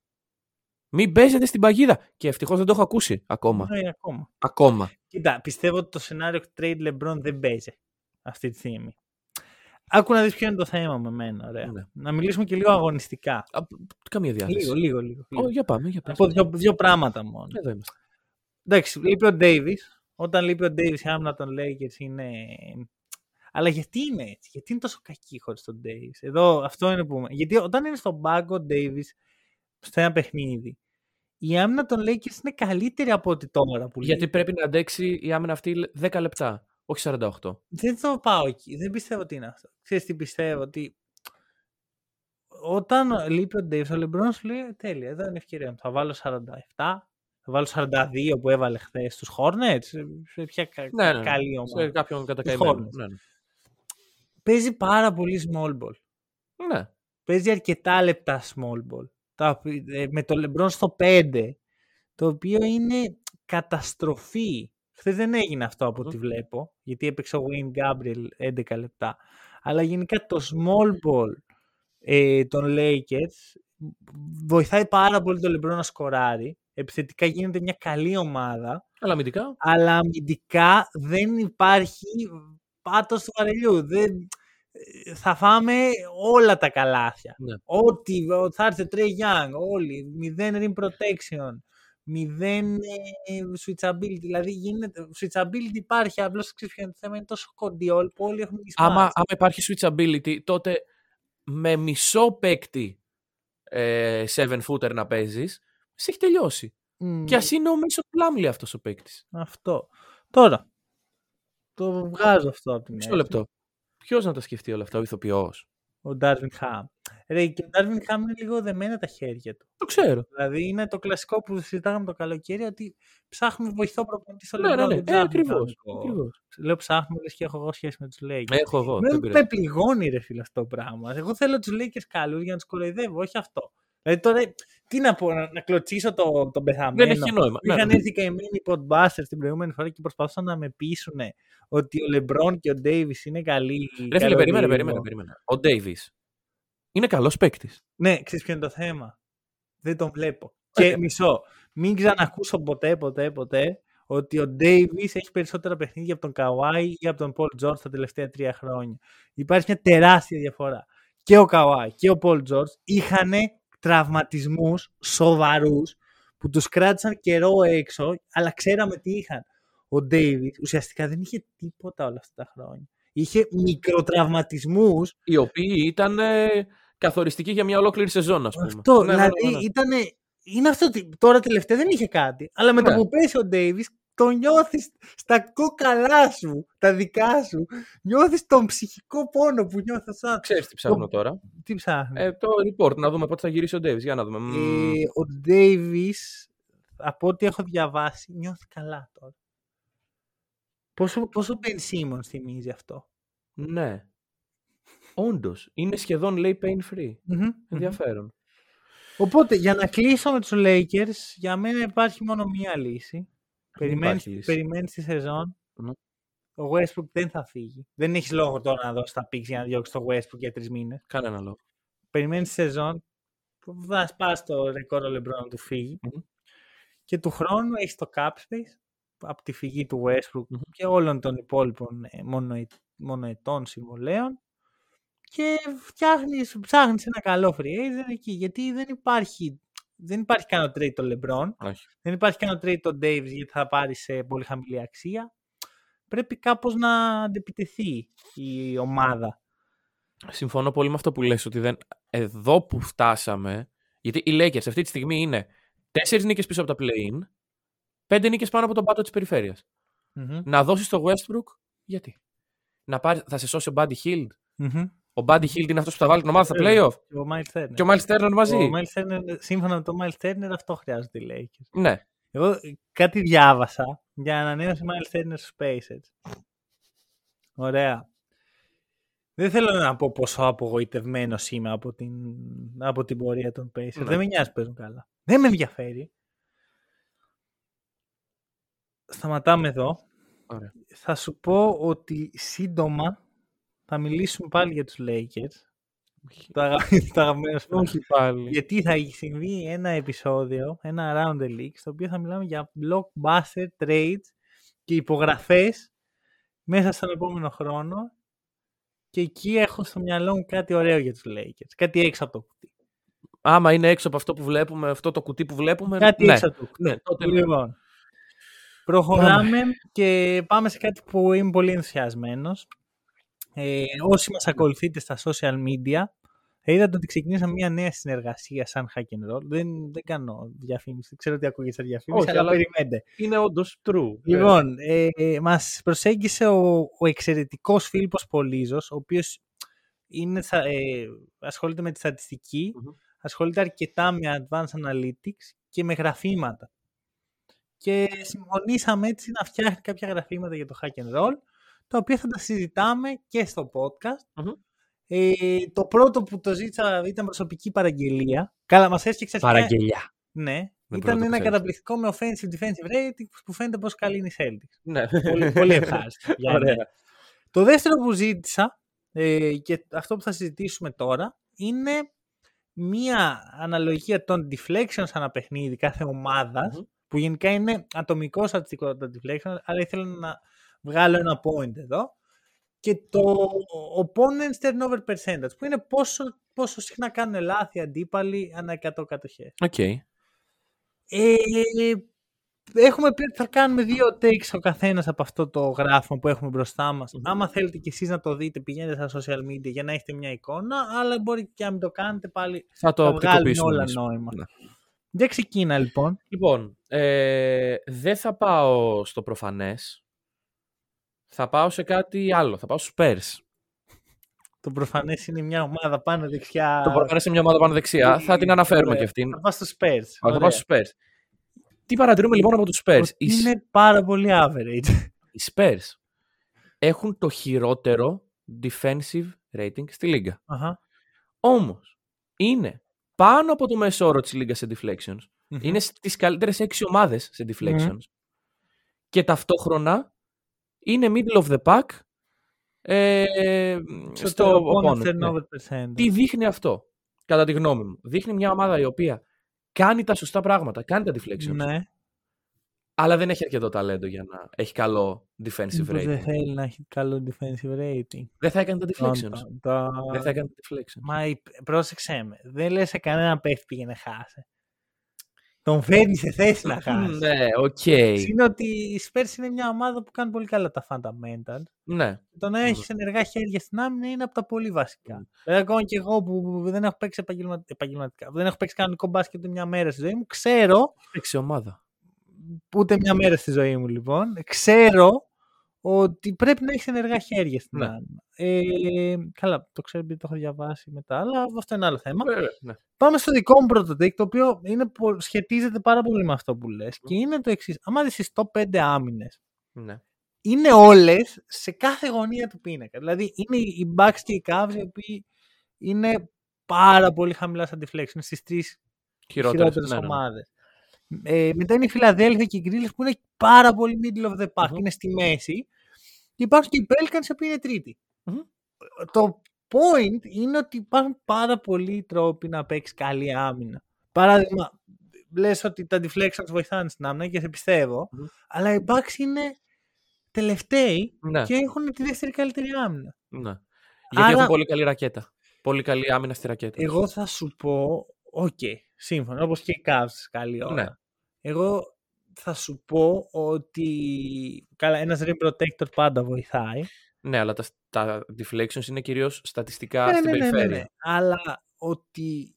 Speaker 2: Μην παίζετε στην παγίδα. Και ευτυχώς δεν το έχω ακούσει ακόμα.
Speaker 1: Ναι, ακόμα.
Speaker 2: Ακόμα.
Speaker 1: Κοίτα, πιστεύω ότι το σενάριο trade LeBron δεν παίζει αυτή τη στιγμή. Άκου να δεις ποιο είναι το θέμα με μένα, ωραία.
Speaker 2: Ναι.
Speaker 1: Να μιλήσουμε και λίγο αγωνιστικά.
Speaker 2: Α, Καμία διάθεση.
Speaker 1: Λίγο, λίγο, λίγο. λίγο.
Speaker 2: Ω, για πάμε, για
Speaker 1: Να
Speaker 2: πάμε.
Speaker 1: πω δύο, δύο πράγματα μόνο.
Speaker 2: Εδώ είμαστε.
Speaker 1: Εντάξει, λείπει ο Davis. Όταν λείπει ο Davis, η άμυνα των Lakers είναι... Αλλά γιατί είναι έτσι, γιατί είναι τόσο κακή χωρίς τον Davis; Εδώ αυτό είναι που... Γιατί όταν είναι στον πάγκο ο Davis, στο ένα παιχνίδι, η άμυνα των Lakers είναι καλύτερη από ό,τι τώρα που
Speaker 2: Γιατί
Speaker 1: λείπει.
Speaker 2: πρέπει να αντέξει η άμυνα αυτή 10 λεπτά, όχι 48.
Speaker 1: Δεν το πάω εκεί. Δεν πιστεύω ότι είναι αυτό. Ξέρεις τι πιστεύω, ότι όταν λείπει ο Davis, ο LeBron σου λέει τέλεια, εδώ είναι η ευκαιρία μου. Θα βάλω 47, θα βάλω 42 που έβαλε χθες στους Hornets. Σε- Σε ποια κα-
Speaker 2: Ναι, ναι, ναι.
Speaker 1: καλή
Speaker 2: Σε
Speaker 1: ομάδα.
Speaker 2: κάποιον κατακαημένο.
Speaker 1: Hornets.
Speaker 2: Ναι, ναι.
Speaker 1: Παίζει πάρα πολύ small ball.
Speaker 2: ναι.
Speaker 1: Παίζει αρκετά λεπτά small ball. Τα οποι- ε, με το LeBron στο 5, το οποίο είναι καταστροφή. Χθες δεν έγινε αυτό από ό,τι
Speaker 2: Μμμ.
Speaker 1: βλέπω, γιατί έπαιξε ο Wayne Gabriel 11 λεπτά. Αλλά γενικά το small ball ε, των Lakers βοηθάει πάρα πολύ το LeBron να σκοράρει. Επιθετικά γίνεται μια καλή ομάδα,
Speaker 2: Αλλά αμυντικά.
Speaker 1: αλλά αμυντικά δεν υπάρχει πάτος του βαρελιού. Δεν, ε, θα φάμε όλα τα καλάθια.
Speaker 2: Ναι.
Speaker 1: Ό,τι ο- θα έρθει ο Trey Young, όλοι, μηδέν rim protection, μηδέν ε, switchability. Δηλαδή γίνεται, switchability υπάρχει, απλώς ξέρεις ποιο είναι το θέμα, είναι τόσο κοντιόλ που όλοι έχουν mismatch.
Speaker 2: Άμα, άμα υπάρχει switchability, τότε με μισό παίκτη ε, 7 footer να παίζεις, σε έχει τελειώσει.
Speaker 1: Μμ,
Speaker 2: Και ας είναι ο Μίσον Πλάμλι αυτός ο παίκτης.
Speaker 1: Αυτό. Τώρα, το βγάζω αυτό από την
Speaker 2: Μισό
Speaker 1: άκρη.
Speaker 2: λεπτό. Ποιος να τα σκεφτεί όλα αυτά, ο ηθοποιός;
Speaker 1: Ο Darvin Ham. Ρε, και ο Darvin Ham είναι λίγο δεμένα τα χέρια του.
Speaker 2: Το ξέρω.
Speaker 1: Δηλαδή είναι το κλασικό που συζητάγαμε το καλοκαίρι ότι ψάχνουμε βοηθό προπονητή στο
Speaker 2: Ναι, ναι,
Speaker 1: LeBron.
Speaker 2: ναι.
Speaker 1: Δεν ξέρω
Speaker 2: Ε,
Speaker 1: αν είναι
Speaker 2: ακριβώς.
Speaker 1: κανονικό. Λέω ψάχνουμε, λες και έχω εγώ σχέση με τους Lakers.
Speaker 2: Έχω εγώ.
Speaker 1: Με,
Speaker 2: δεν
Speaker 1: με
Speaker 2: πειράζει.
Speaker 1: πληγώνει ρε φίλε αυτό το πράγμα. Εγώ θέλω τους Lakers καλούς για να τους κοροϊδεύω, όχι αυτό. Δηλαδή τώρα, τι να πω, να, να κλωτσίσω το, τον πεθαμένο.
Speaker 2: Δεν έχει νόημα. Ναι,
Speaker 1: Είχαν
Speaker 2: ναι.
Speaker 1: έρθει καημένοι podbusters την προηγούμενη φορά και προσπαθούσαν να με πείσουν ότι ο LeBron και ο Davis είναι καλοί.
Speaker 2: Ρε φίλε,
Speaker 1: καλό
Speaker 2: περίμενε,
Speaker 1: λίγο.
Speaker 2: περίμενε, περίμενε. Ο Ντέιβις είναι καλός παίκτης.
Speaker 1: Ναι, ξέρεις ποιο είναι το θέμα; Δεν τον βλέπω. Και μισό. Μην ξανακούσω ποτέ, ποτέ, ποτέ ότι ο Davis έχει περισσότερα παιχνίδια από τον Kawhi ή από τον Paul George τα τελευταία τρία χρόνια. Υπάρχει μια τεράστια διαφορά. Και ο Kawhi και ο Paul George είχαν τραυματισμούς σοβαρούς που τους κράτησαν καιρό έξω, αλλά ξέραμε τι είχαν. Ο Davis ουσιαστικά δεν είχε τίποτα όλα αυτά τα χρόνια. Είχε μικροτραυματισμούς
Speaker 2: Οι οποίοι ήταν ε, καθοριστικοί για μια ολόκληρη σεζόν, ας πούμε.
Speaker 1: Αυτό,
Speaker 2: Ναι, ναι,
Speaker 1: δηλαδή
Speaker 2: ναι, ναι.
Speaker 1: ήτανε, είναι αυτό ότι τώρα τελευταία δεν είχε κάτι, αλλά με το
Speaker 2: Ναι.
Speaker 1: που πέσει ο Ντέιβις τον νιώθεις στα κόκαλά σου, τα δικά σου, νιώθεις τον ψυχικό πόνο που νιώθω σαν...
Speaker 2: Ξέρεις τι ψάχνω τώρα.
Speaker 1: Τι ψάχνεις;
Speaker 2: Ε, το report, να δούμε πότε θα γυρίσει ο Ντέιβι. Για να δούμε. Μμμ.
Speaker 1: Ε, ο Ντέιβις, από ό,τι έχω διαβάσει, νιώθει καλά τώρα. Πόσο, πόσο Ben Simmons θυμίζει αυτό;
Speaker 2: Ναι. Όντως. Είναι σχεδόν λέει pain free.
Speaker 1: Μμμ.
Speaker 2: Ενδιαφέρον.
Speaker 1: Οπότε, για να κλείσω με τους Lakers, για μένα υπάρχει μόνο μία λύση. Περιμένεις,
Speaker 2: υπάρχει λύση.
Speaker 1: περιμένεις τη σεζόν.
Speaker 2: Ναι.
Speaker 1: Ο Westbrook δεν θα φύγει. Δεν έχεις λόγο τώρα να δώσεις τα picks για να διώξεις το Westbrook για τρεις μήνες.
Speaker 2: Κανένα λόγο.
Speaker 1: Περιμένεις τη σεζόν. που Θα σπάσει το ρεκόρ ο LeBron να του φύγει.
Speaker 2: Μμμ.
Speaker 1: Και του χρόνου έχεις το cap space από τη φυγή του Westbrook
Speaker 2: Μμμ.
Speaker 1: και όλων των υπόλοιπων ε, μονοε- μονοετών συμβολέων. Και φτιάχνεις, ψάχνεις ένα καλό free agent εκεί, γιατί δεν υπάρχει δεν υπάρχει κανένα trade το LeBron.
Speaker 2: Όχι.
Speaker 1: Δεν υπάρχει κανένα trade το Davis γιατί θα πάρει σε πολύ χαμηλή αξία. Πρέπει κάπως να αντεπιτεθεί η ομάδα.
Speaker 2: Συμφωνώ πολύ με αυτό που λες ότι δεν... εδώ που φτάσαμε, γιατί οι Lakers αυτή τη στιγμή είναι τέσσερις νίκες πίσω από τα play-in, πέντε νίκες πάνω από τον πάτο της περιφέρειας.
Speaker 1: Μμμ.
Speaker 2: Να δώσεις το Westbrook, γιατί; Να πάρει, θα σε σώσει ο Buddy Hield.
Speaker 1: Μμμ.
Speaker 2: Ο Buddy Hield είναι αυτός που θα βάλει την ομάδα στα play-off.
Speaker 1: Και ο Miles Turner.
Speaker 2: Και ο Miles Turner μαζί.
Speaker 1: Ο Miles Turner, σύμφωνα με τον Miles Turner, αυτό χρειάζεται οι Lakers.
Speaker 2: Ναι.
Speaker 1: Εγώ ε, κάτι διάβασα για ανανέωση Miles Turner στους Pacers. Ωραία. Δεν θέλω να πω πόσο απογοητευμένο είμαι από την, από την πορεία των Pacers.
Speaker 2: Ναι.
Speaker 1: Δεν με νοιάζει που παίζουν καλά. Δεν με ενδιαφέρει. Σταματάμε εδώ.
Speaker 2: Ωραία.
Speaker 1: Θα σου πω ότι σύντομα θα μιλήσουμε πάλι για τους Lakers. Το, αγα... το αγαπημένο σου
Speaker 2: Όχι πάλι.
Speaker 1: γιατί θα έχει συμβεί ένα επεισόδιο, ένα Around the League, στο οποίο θα μιλάμε για blockbuster trades και υπογραφές μέσα στον επόμενο χρόνο και εκεί έχω στο μυαλό μου κάτι ωραίο για τους Lakers. Κάτι έξω από το κουτί.
Speaker 2: Άμα είναι έξω από αυτό που βλέπουμε, αυτό το κουτί που βλέπουμε.
Speaker 1: Κάτι
Speaker 2: ναι.
Speaker 1: έξω από το κουτί.
Speaker 2: Ναι, τότε ναι.
Speaker 1: Λοιπόν, προχωράμε και πάμε σε κάτι που είμαι πολύ ενθουσιασμένος. Ε, όσοι μας ακολουθείτε στα social media, θα είδατε ότι ξεκινήσαμε μια νέα συνεργασία σαν hack and roll. Δεν, δεν κάνω διαφήμιση, δεν ξέρω τι ακούγεται σαν διαφήμιση,
Speaker 2: Όχι,
Speaker 1: αλλά,
Speaker 2: αλλά-
Speaker 1: περιμένετε.
Speaker 2: Είναι όντως true.
Speaker 1: Λοιπόν, ε, ε, μας προσέγγισε ο, ο εξαιρετικός Φίλιππος Πολύζος, ο οποίος είναι, στα- ε, ασχολείται με τη στατιστικη
Speaker 2: Μμμ.
Speaker 1: ασχολείται αρκετά με advanced analytics και με γραφήματα. Και συμφωνήσαμε έτσι να φτιάχνει κάποια γραφήματα για το hack and roll, τα οποία θα τα συζητάμε και στο podcast.
Speaker 2: Μμμ.
Speaker 1: Ε, το πρώτο που το ζήτησα ήταν προσωπική παραγγελία. Καλά, μας έφτιαξε αρχικά-
Speaker 2: Παραγγελιά.
Speaker 1: Ναι,
Speaker 2: Δεν
Speaker 1: ήταν
Speaker 2: μπορώ να το
Speaker 1: ένα
Speaker 2: ξέρεις.
Speaker 1: καταπληκτικό με offensive defensive rating που φαίνεται πόσο καλή είναι η Celtics.
Speaker 2: Ναι.
Speaker 1: πολύ, πολύ ευχάριστο. για
Speaker 2: Ωραία.
Speaker 1: μένα. Το δεύτερο που ζήτησα ε, και αυτό που θα συζητήσουμε τώρα είναι μία αναλογία των deflections ανά παιχνίδι κάθε ομάδας,
Speaker 2: Μμμ.
Speaker 1: που γενικά είναι ατομικό στατιστικό το deflection, αλλά ήθελα να βγάλω ένα point εδώ. Και το opponent's turnover percentage, που είναι πόσο, πόσο συχνά κάνουν λάθη αντίπαλοι ανά 100 κατοχές.
Speaker 2: Οκ.
Speaker 1: Ε, έχουμε πει ότι θα κάνουμε δύο takes ο καθένας από αυτό το γράφημα που έχουμε μπροστά μας.
Speaker 2: Μμμ.
Speaker 1: Άμα θέλετε κι εσείς να το δείτε, πηγαίνετε στα social media για να έχετε μια εικόνα. Αλλά μπορεί και να μην το κάνετε πάλι.
Speaker 2: Θα το
Speaker 1: θα βγάλουν
Speaker 2: οπτικοποιήσουμε.
Speaker 1: όλα
Speaker 2: εμείς.
Speaker 1: νόημα.
Speaker 2: Ναι.
Speaker 1: Για ξεκίνα λοιπόν.
Speaker 2: Λοιπόν, ε, δεν θα πάω στο προφανές. Θα πάω σε κάτι άλλο. Θα πάω στους Spurs.
Speaker 1: Το προφανές είναι μια ομάδα πάνω δεξιά.
Speaker 2: Το προφανές είναι μια ομάδα πάνω δεξιά. Θα την αναφέρουμε
Speaker 1: Ωραία.
Speaker 2: και αυτήν.
Speaker 1: Θα πάω στο Spurs.
Speaker 2: Θα
Speaker 1: Ωραία.
Speaker 2: πάω στους Spurs. Τι παρατηρούμε λοιπόν από τους Spurs.
Speaker 1: Ότι
Speaker 2: Οι,
Speaker 1: Είναι πάρα πολύ average.
Speaker 2: οι Spurs έχουν το χειρότερο defensive rating στη λίγα.
Speaker 1: Αχα.
Speaker 2: Όμως, είναι πάνω από το μέσο όρο της λίγας σε deflections.
Speaker 1: Μμμ.
Speaker 2: Είναι στις καλύτερες έξι ομάδες σε deflections. Και ταυτόχρονα είναι middle of the pack ε,
Speaker 1: Στο
Speaker 2: στο
Speaker 1: opponent
Speaker 2: opponent. ναι.
Speaker 1: turnover percentage.
Speaker 2: Τι δείχνει αυτό, κατά τη γνώμη μου. Δείχνει μια ομάδα η οποία κάνει τα σωστά πράγματα, κάνει τα deflections,
Speaker 1: Ναι.
Speaker 2: αλλά δεν έχει αρκετό ταλέντο για να έχει καλό defensive
Speaker 1: Μήπως
Speaker 2: rating.
Speaker 1: δεν θέλει να έχει καλό defensive rating.
Speaker 2: Δεν θα έκανε τα deflections.
Speaker 1: Το- το-
Speaker 2: Δεν θα έκανε τα deflections.
Speaker 1: Μα η- πρόσεξέ με. Δεν λες σε κανένα παίχτη πήγαινε χάσε. Τον φέρνεις σε θέση να χάσεις.
Speaker 2: Ναι, οκ.
Speaker 1: Είναι ότι οι Spurs είναι μια ομάδα που κάνει πολύ καλά τα fundamentals.
Speaker 2: Ναι.
Speaker 1: Το να έχεις ενεργά χέρια στην άμυνα είναι από τα πολύ βασικά. Δηλαδή, ακόμα και εγώ που δεν έχω παίξει επαγγελμα- επαγγελματικά, που δεν έχω παίξει κανονικό μπάσκετ ούτε μια μέρα στη ζωή μου, ξέρω,
Speaker 2: Παίξει ομάδα.
Speaker 1: ούτε μια μέρα στη ζωή μου λοιπόν, ξέρω ότι πρέπει να έχεις ενεργά χέρια στην
Speaker 2: Ναι.
Speaker 1: άμυνα. Ε, καλά, το ξέρω επειδή το έχω διαβάσει μετά, αλλά αυτό είναι άλλο θέμα.
Speaker 2: Βέβαια, ναι.
Speaker 1: Πάμε στο δικό μου πρώτο take, το οποίο είναι, πο- σχετίζεται πάρα πολύ με αυτό που λες και είναι το εξής. Άμα δεις τις top 5 άμυνες,
Speaker 2: ναι.
Speaker 1: είναι όλες σε κάθε γωνία του πίνακα. Δηλαδή είναι οι Bucks και οι Cavs οι οποίοι είναι πάρα πολύ χαμηλά στα deflection, είναι στις τρεις
Speaker 2: Χειρότερες,
Speaker 1: χειρότερες
Speaker 2: ναι, ναι, ναι.
Speaker 1: ομάδες. Ε, μετά είναι η Φιλαδέλφια και οι Grillers που είναι πάρα πολύ middle of the park,
Speaker 2: Μμμ.
Speaker 1: είναι στη μέση. Και υπάρχουν και οι Pelicans οι οποίοι είναι τρίτη.
Speaker 2: Μμμ.
Speaker 1: Το point είναι ότι υπάρχουν πάρα πολλοί τρόποι να παίξεις καλή άμυνα. Παράδειγμα, λες ότι τα deflections βοηθάνε στην άμυνα και σε πιστεύω,
Speaker 2: Μμμ.
Speaker 1: αλλά οι Bucks είναι τελευταίοι
Speaker 2: Ναι,
Speaker 1: και έχουν τη δεύτερη καλύτερη άμυνα.
Speaker 2: ναι. Γιατί
Speaker 1: Άρα-
Speaker 2: έχουν πολύ καλή ρακέτα. Πολύ καλή άμυνα στη ρακέτα.
Speaker 1: Εγώ θα σου πω, οκ, σύμφωνα. Όπως και οι Cavs καλή ώρα.
Speaker 2: Ναι.
Speaker 1: Εγώ θα σου πω ότι καλά, ένας rim protector πάντα βοηθάει.
Speaker 2: Ναι, αλλά τα, τα deflections είναι κυρίως στατιστικά
Speaker 1: Ναι,
Speaker 2: στην
Speaker 1: ναι, ναι, ναι,
Speaker 2: περιφέρεια.
Speaker 1: ναι. Αλλά ότι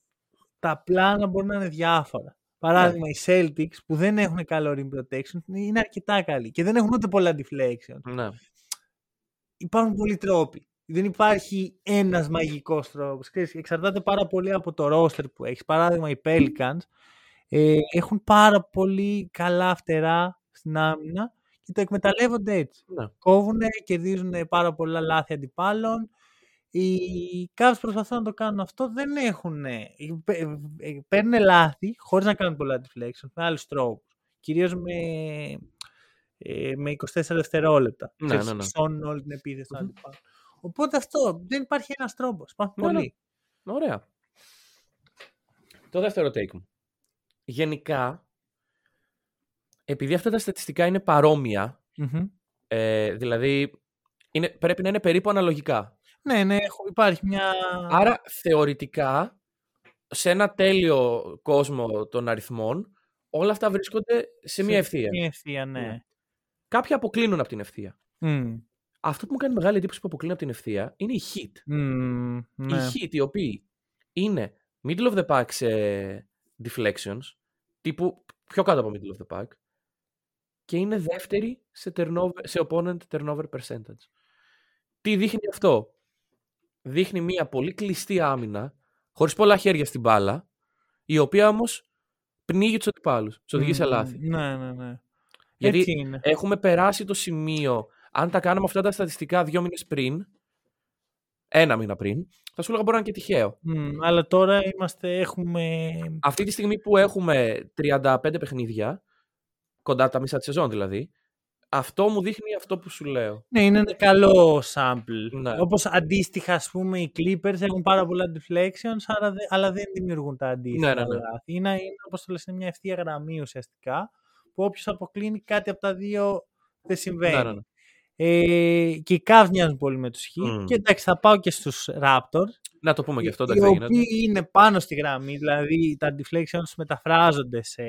Speaker 1: τα πλάνα μπορεί να είναι διάφορα. Παράδειγμα,
Speaker 2: Ναι.
Speaker 1: οι Celtics που δεν έχουν καλό rim protection είναι αρκετά καλοί και δεν έχουν ούτε πολλά deflection.
Speaker 2: Ναι.
Speaker 1: Υπάρχουν πολλοί τρόποι. Δεν υπάρχει ένας μαγικός τρόπος. Ξέρεις, εξαρτάται πάρα πολύ από το roster που έχεις. Παράδειγμα, οι Pelicans ε, έχουν πάρα πολύ καλά φτερά στην άμυνα και το εκμεταλλεύονται έτσι.
Speaker 2: ναι.
Speaker 1: Κόβουν, κερδίζουν πάρα πολλά λάθη αντιπάλων. Οι Cavs προσπαθούν να το κάνουν αυτό. Δεν έχουν. Παίρνουν λάθη χωρίς να κάνουν πολλά deflection με άλλους τρόπους. Κυρίως με, ε, με 24 δευτερόλεπτα.
Speaker 2: Ναι,
Speaker 1: Ξέρεις,
Speaker 2: ναι, ναι.
Speaker 1: σώνουν όλη την επίθεση του
Speaker 2: Μμμ.
Speaker 1: αντιπάλου. Οπότε αυτό δεν υπάρχει ένας τρόπος. Υπάρχουν
Speaker 2: Ναι, ναι.
Speaker 1: πολλοί.
Speaker 2: Ωραία. Το δεύτερο take μου. Γενικά, επειδή αυτά τα στατιστικά είναι παρόμοια,
Speaker 1: Μμμ.
Speaker 2: ε, δηλαδή είναι, πρέπει να είναι περίπου αναλογικά.
Speaker 1: Ναι, ναι, έχω- υπάρχει μια.
Speaker 2: Άρα, θεωρητικά, σε ένα τέλειο κόσμο των αριθμών, όλα αυτά βρίσκονται σε μία ευθεία.
Speaker 1: Μια ευθεία, ναι.
Speaker 2: Ναι. Κάποιοι αποκλίνουν από την ευθεία.
Speaker 1: Μμ.
Speaker 2: Αυτό που μου κάνει μεγάλη εντύπωση που αποκλίνουν από την ευθεία είναι οι hit.
Speaker 1: Μμ,
Speaker 2: Οι
Speaker 1: ναι.
Speaker 2: hit οι οποίοι είναι middle of the pack σε deflections, τύπου πιο κάτω από middle of the pack, και είναι δεύτερη σε, turnover, σε opponent turnover percentage. Τι δείχνει αυτό; Δείχνει μια πολύ κλειστή άμυνα, χωρίς πολλά χέρια στην μπάλα, η οποία όμως πνίγει τους αντιπάλους, τους οδηγεί σε
Speaker 1: Μμ,
Speaker 2: λάθη.
Speaker 1: Ναι, ναι, ναι.
Speaker 2: Γιατί
Speaker 1: Έτσι είναι.
Speaker 2: έχουμε περάσει το σημείο, αν τα κάναμε αυτά τα στατιστικά δύο μήνες πριν, ένα μήνα πριν, θα σου έλεγα μπορεί να είναι και τυχαίο.
Speaker 1: Μμ, αλλά τώρα είμαστε, έχουμε...
Speaker 2: Αυτή τη στιγμή που έχουμε 35 παιχνίδια, κοντά τα μισά της σεζόν δηλαδή, αυτό μου δείχνει αυτό που σου λέω.
Speaker 1: Ναι, είναι ένα καλό sample.
Speaker 2: Ναι.
Speaker 1: Όπως αντίστοιχα, ας πούμε, οι Clippers έχουν πάρα πολλά deflections, άρα δε- αλλά δεν δημιουργούν τα αντίστοιχα
Speaker 2: Ναι, ναι, ναι.
Speaker 1: λάθη. Είναι, είναι, όπως το λες, είναι μια ευθεία γραμμή ουσιαστικά, που όποιος αποκλίνει κάτι από τα δύο δεν συμβαίνει.
Speaker 2: Ναι, ναι, ναι.
Speaker 1: Ε, και οι Cavs μοιάζουν πολύ με τους Heat.
Speaker 2: Μμ.
Speaker 1: Και εντάξει, θα πάω και στους Raptors.
Speaker 2: Να το πούμε και αυτό,
Speaker 1: οι
Speaker 2: εντάξει, δεν γίνεται.
Speaker 1: οποίοι είναι πάνω στη γραμμή, δηλαδή τα deflections μεταφράζονται σε,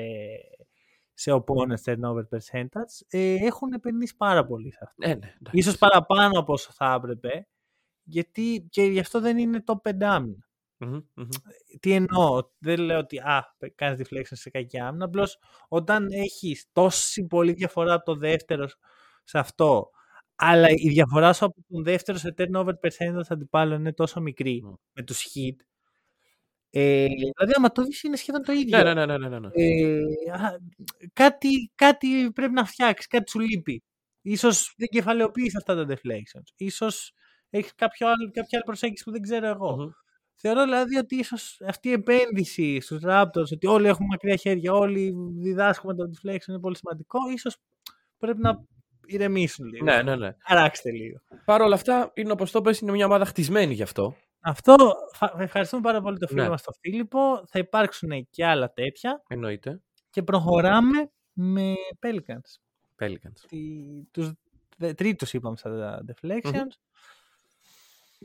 Speaker 1: σε opponents turnover percentage, ε, έχουν επενδύσει πάρα πολύ σε αυτό.
Speaker 2: Ε, ναι, εντάξει.
Speaker 1: Ίσως παραπάνω από όσο θα έπρεπε, γιατί και γι' αυτό δεν είναι top 5 άμυνα.
Speaker 2: Μμμ, μμμ.
Speaker 1: Τι εννοώ, δεν λέω ότι α, κάνεις deflection σε κακή άμυνα, απλώς όταν έχεις τόση πολύ διαφορά από το δεύτερο σε αυτό, αλλά η διαφορά σου από τον δεύτερο σε turnover percentage αντιπάλων είναι τόσο μικρή
Speaker 2: Μμ.
Speaker 1: με τους hit, ε, δηλαδή άμα το δεις είναι σχεδόν το ίδιο.
Speaker 2: Ναι, ναι, ναι, ναι, ναι, ναι.
Speaker 1: Ε, α, κάτι, κάτι πρέπει να φτιάξεις, κάτι σου λείπει. Ίσως δεν κεφαλαιοποιείς αυτά τα deflections. Ίσως έχεις κάποιο άλλο, κάποια άλλη προσέγγιση που δεν ξέρω εγώ.
Speaker 2: Μμμ.
Speaker 1: Θεωρώ δηλαδή ότι ίσως αυτή η επένδυση στους Raptors, ότι όλοι έχουμε μακριά χέρια, όλοι διδάσκουμε το deflection είναι πολύ σημαντικό, ίσως πρέπει να ηρεμήσουν λίγο.
Speaker 2: Ναι, ναι, ναι.
Speaker 1: Αράξτε λίγο.
Speaker 2: Παρ' όλα αυτά, είναι όπως το πες, είναι μια ομάδα χτισμένη γι' αυτό.
Speaker 1: Αυτό, θα- ευχαριστούμε πάρα πολύ το φίλο
Speaker 2: Ναι.
Speaker 1: μας τον Φίλιππο. Θα υπάρξουν και άλλα τέτοια
Speaker 2: Εννοείται.
Speaker 1: και προχωράμε με Pelicans.
Speaker 2: Pelicans.
Speaker 1: τη- τους δε- τρίτους είπαμε στα deflections.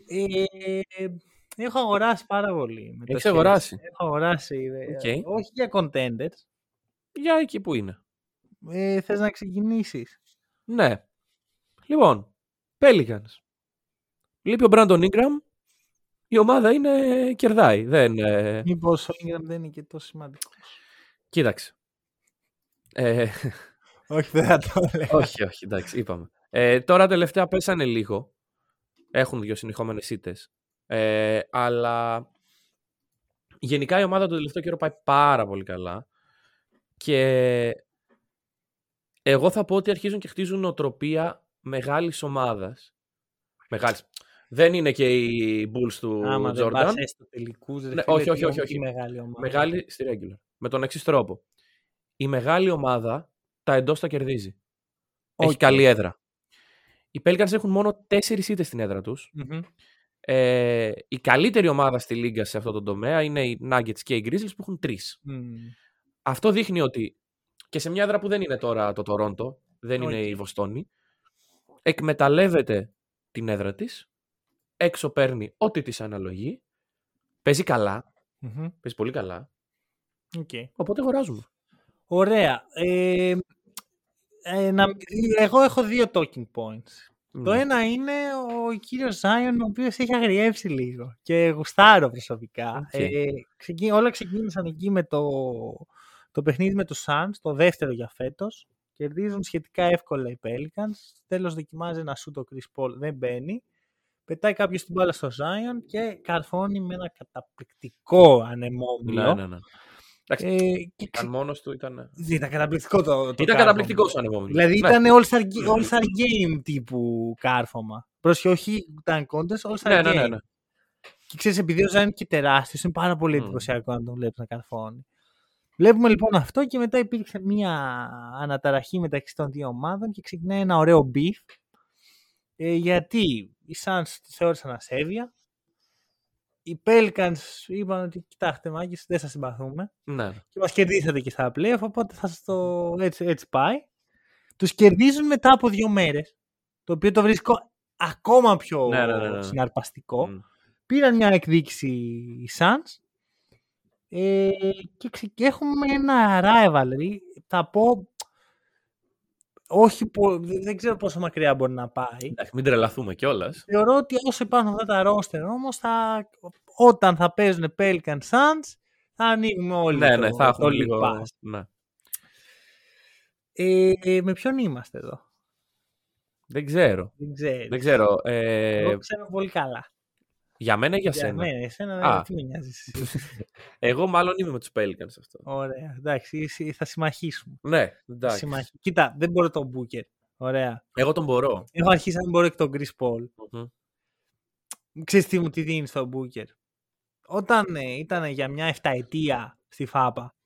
Speaker 1: Ε, έχω αγοράσει πάρα πολύ. Με το
Speaker 2: Έχεις
Speaker 1: Chelsea.
Speaker 2: αγοράσει;
Speaker 1: Έχω αγοράσει. ε,
Speaker 2: Οκ.
Speaker 1: Όχι για contenders.
Speaker 2: Για εκεί που είναι.
Speaker 1: Ε, θες να ξεκινήσεις;
Speaker 2: Ναι. Λοιπόν, Pelicans. Λείπει ο Brandon Ingram. Η ομάδα είναι κερδάει. Δεν, ε,
Speaker 1: Μήπως ο Ingram δεν είναι και τόσο σημαντικός.
Speaker 2: Κοίταξε. Ε,
Speaker 1: όχι, δεν θα το λέω.
Speaker 2: όχι, όχι, εντάξει, είπαμε. Ε, τώρα τελευταία πέσανε λίγο. Έχουν δύο συνεχόμενες ήττες. Ε, αλλά γενικά η ομάδα το τελευταίο καιρό πάει πάρα πολύ καλά. Και εγώ θα πω ότι αρχίζουν και χτίζουν οτροπία μεγάλης ομάδας. Μεγάλης. Δεν είναι και οι Bulls του
Speaker 1: Άμα δεν
Speaker 2: Jordan.
Speaker 1: πας έστω τελικούς, ρε
Speaker 2: Ναι,
Speaker 1: φίλε,
Speaker 2: όχι, όχι,
Speaker 1: τι
Speaker 2: όχι,
Speaker 1: είναι
Speaker 2: όχι.
Speaker 1: μεγάλη ομάδα.
Speaker 2: Μεγάλη στη regular. Με τον εξής τρόπο. Η μεγάλη ομάδα τα εντός τα κερδίζει. Έχει
Speaker 1: Οκ.
Speaker 2: καλή έδρα. Οι Pelicans έχουν μόνο τέσσερις ήττες στην έδρα τους.
Speaker 1: Μμμ.
Speaker 2: Ε, η καλύτερη ομάδα στη λίγκα σε αυτό το τομέα είναι οι Nuggets και οι Grizzlies που έχουν τρεις.
Speaker 1: Μμ.
Speaker 2: Αυτό δείχνει ότι και σε μια έδρα που δεν είναι τώρα το Toronto, δεν είναι
Speaker 1: Οκ.
Speaker 2: η Βοστόνη, εκμεταλλεύεται την έδρα της, έξω παίρνει ό,τι της αναλογεί, παίζει καλά,
Speaker 1: Μμμ.
Speaker 2: παίζει πολύ καλά
Speaker 1: Okay.
Speaker 2: Οπότε αγοράζουμε.
Speaker 1: Ωραία. Ε, ε, να, εγώ έχω δύο talking points. Το
Speaker 2: Ναι.
Speaker 1: ένα είναι ο κύριος Ζάιον, ο οποίος έχει αγριεύσει λίγο και γουστάρω προσωπικά.
Speaker 2: Οκ.
Speaker 1: Ε, ξεκι- όλα ξεκίνησαν εκεί με το, το παιχνίδι με τους Suns, το δεύτερο για φέτος. Κερδίζουν σχετικά εύκολα οι Pelicans. Τέλος δοκιμάζει ένα σου το Chris Paul, δεν μπαίνει. Πετάει κάποιος την μπάλα στο Zion και καρφώνει με ένα καταπληκτικό ανεμόμυλο.
Speaker 2: Ναι, ναι, ναι. Εντάξει,
Speaker 1: Ε, και ξε-
Speaker 2: αν μόνος του ήταν.
Speaker 1: Ήταν καταπληκτικό το, το
Speaker 2: Ήταν
Speaker 1: κάρφωμα.
Speaker 2: καταπληκτικός σαν επόμενο.
Speaker 1: Δηλαδή
Speaker 2: Ναι.
Speaker 1: ήταν all-star, ge- all-star game τύπου κάρφωμα. Πρόσχε, όχι ήταν contest, all-star
Speaker 2: Ναι,
Speaker 1: game.
Speaker 2: ναι, ναι, ναι.
Speaker 1: Και ξέρεις, επειδή ο Ζάιν είναι και τεράστιος, είναι πάρα πολύ
Speaker 2: Μμμ.
Speaker 1: εντυπωσιακό να τον βλέπεις να καρφώνει. Βλέπουμε λοιπόν αυτό και μετά υπήρξε μια αναταραχή μεταξύ των δύο ομάδων και ξεκινάει ένα ωραίο beef. Ε, γιατί οι Suns τη θεώρησαν ασέβεια. Οι Pelicans είπαν ότι κοιτάξτε μάγκες, δεν σας συμπαθούμε
Speaker 2: ναι.
Speaker 1: και μας κερδίσατε και στα playoff, οπότε θα σας το έτσι, έτσι πάει. Τους κερδίζουν μετά από δύο μέρες, το οποίο το βρίσκω ακόμα πιο
Speaker 2: Ναι, ναι, ναι, ναι.
Speaker 1: συναρπαστικό.
Speaker 2: Μμ.
Speaker 1: Πήραν μια εκδίκηση οι Suns ε, και, ξε- και έχουμε ένα rivalry, θα πω, όχι, πο- δεν δεν ξέρω πόσο μακριά μπορεί να πάει.
Speaker 2: Εντάξει, μην τρελαθούμε κιόλας.
Speaker 1: Θεωρώ ότι όσο υπάρχουν αυτά τα roster όμως, θα, όταν θα παίζουν Pelican Suns, θα ανοίγουμε όλοι
Speaker 2: Ναι,
Speaker 1: το,
Speaker 2: ναι, θα
Speaker 1: το
Speaker 2: έχουμε
Speaker 1: League
Speaker 2: λίγο.
Speaker 1: Pass.
Speaker 2: Ναι.
Speaker 1: Ε, με ποιον είμαστε εδώ;
Speaker 2: Δεν ξέρω.
Speaker 1: Δεν ξέρω.
Speaker 2: Δεν ξέρω. Ε,
Speaker 1: Εγώ ξέρω πολύ καλά.
Speaker 2: Για μένα ή για,
Speaker 1: Για
Speaker 2: σένα;
Speaker 1: μένα, εσένα
Speaker 2: Α.
Speaker 1: δεν τι με νοιάζεις. εσύ.
Speaker 2: Εγώ μάλλον είμαι με τους Pelicans αυτό.
Speaker 1: Ωραία, εντάξει, εσύ- θα συμμαχίσουμε.
Speaker 2: Ναι, εντάξει.
Speaker 1: Συμμαχ... Κοίτα, δεν μπορώ τον Booker. Ωραία.
Speaker 2: Εγώ τον μπορώ.
Speaker 1: Έχω αρχίσει να μην μπορώ και τον Chris Paul.
Speaker 2: Μμμ.
Speaker 1: Ξέρεις τι μου τι δίνει στον Booker; Όταν ε, ήταν για μια εφταετία στη ΦΑΠΑ,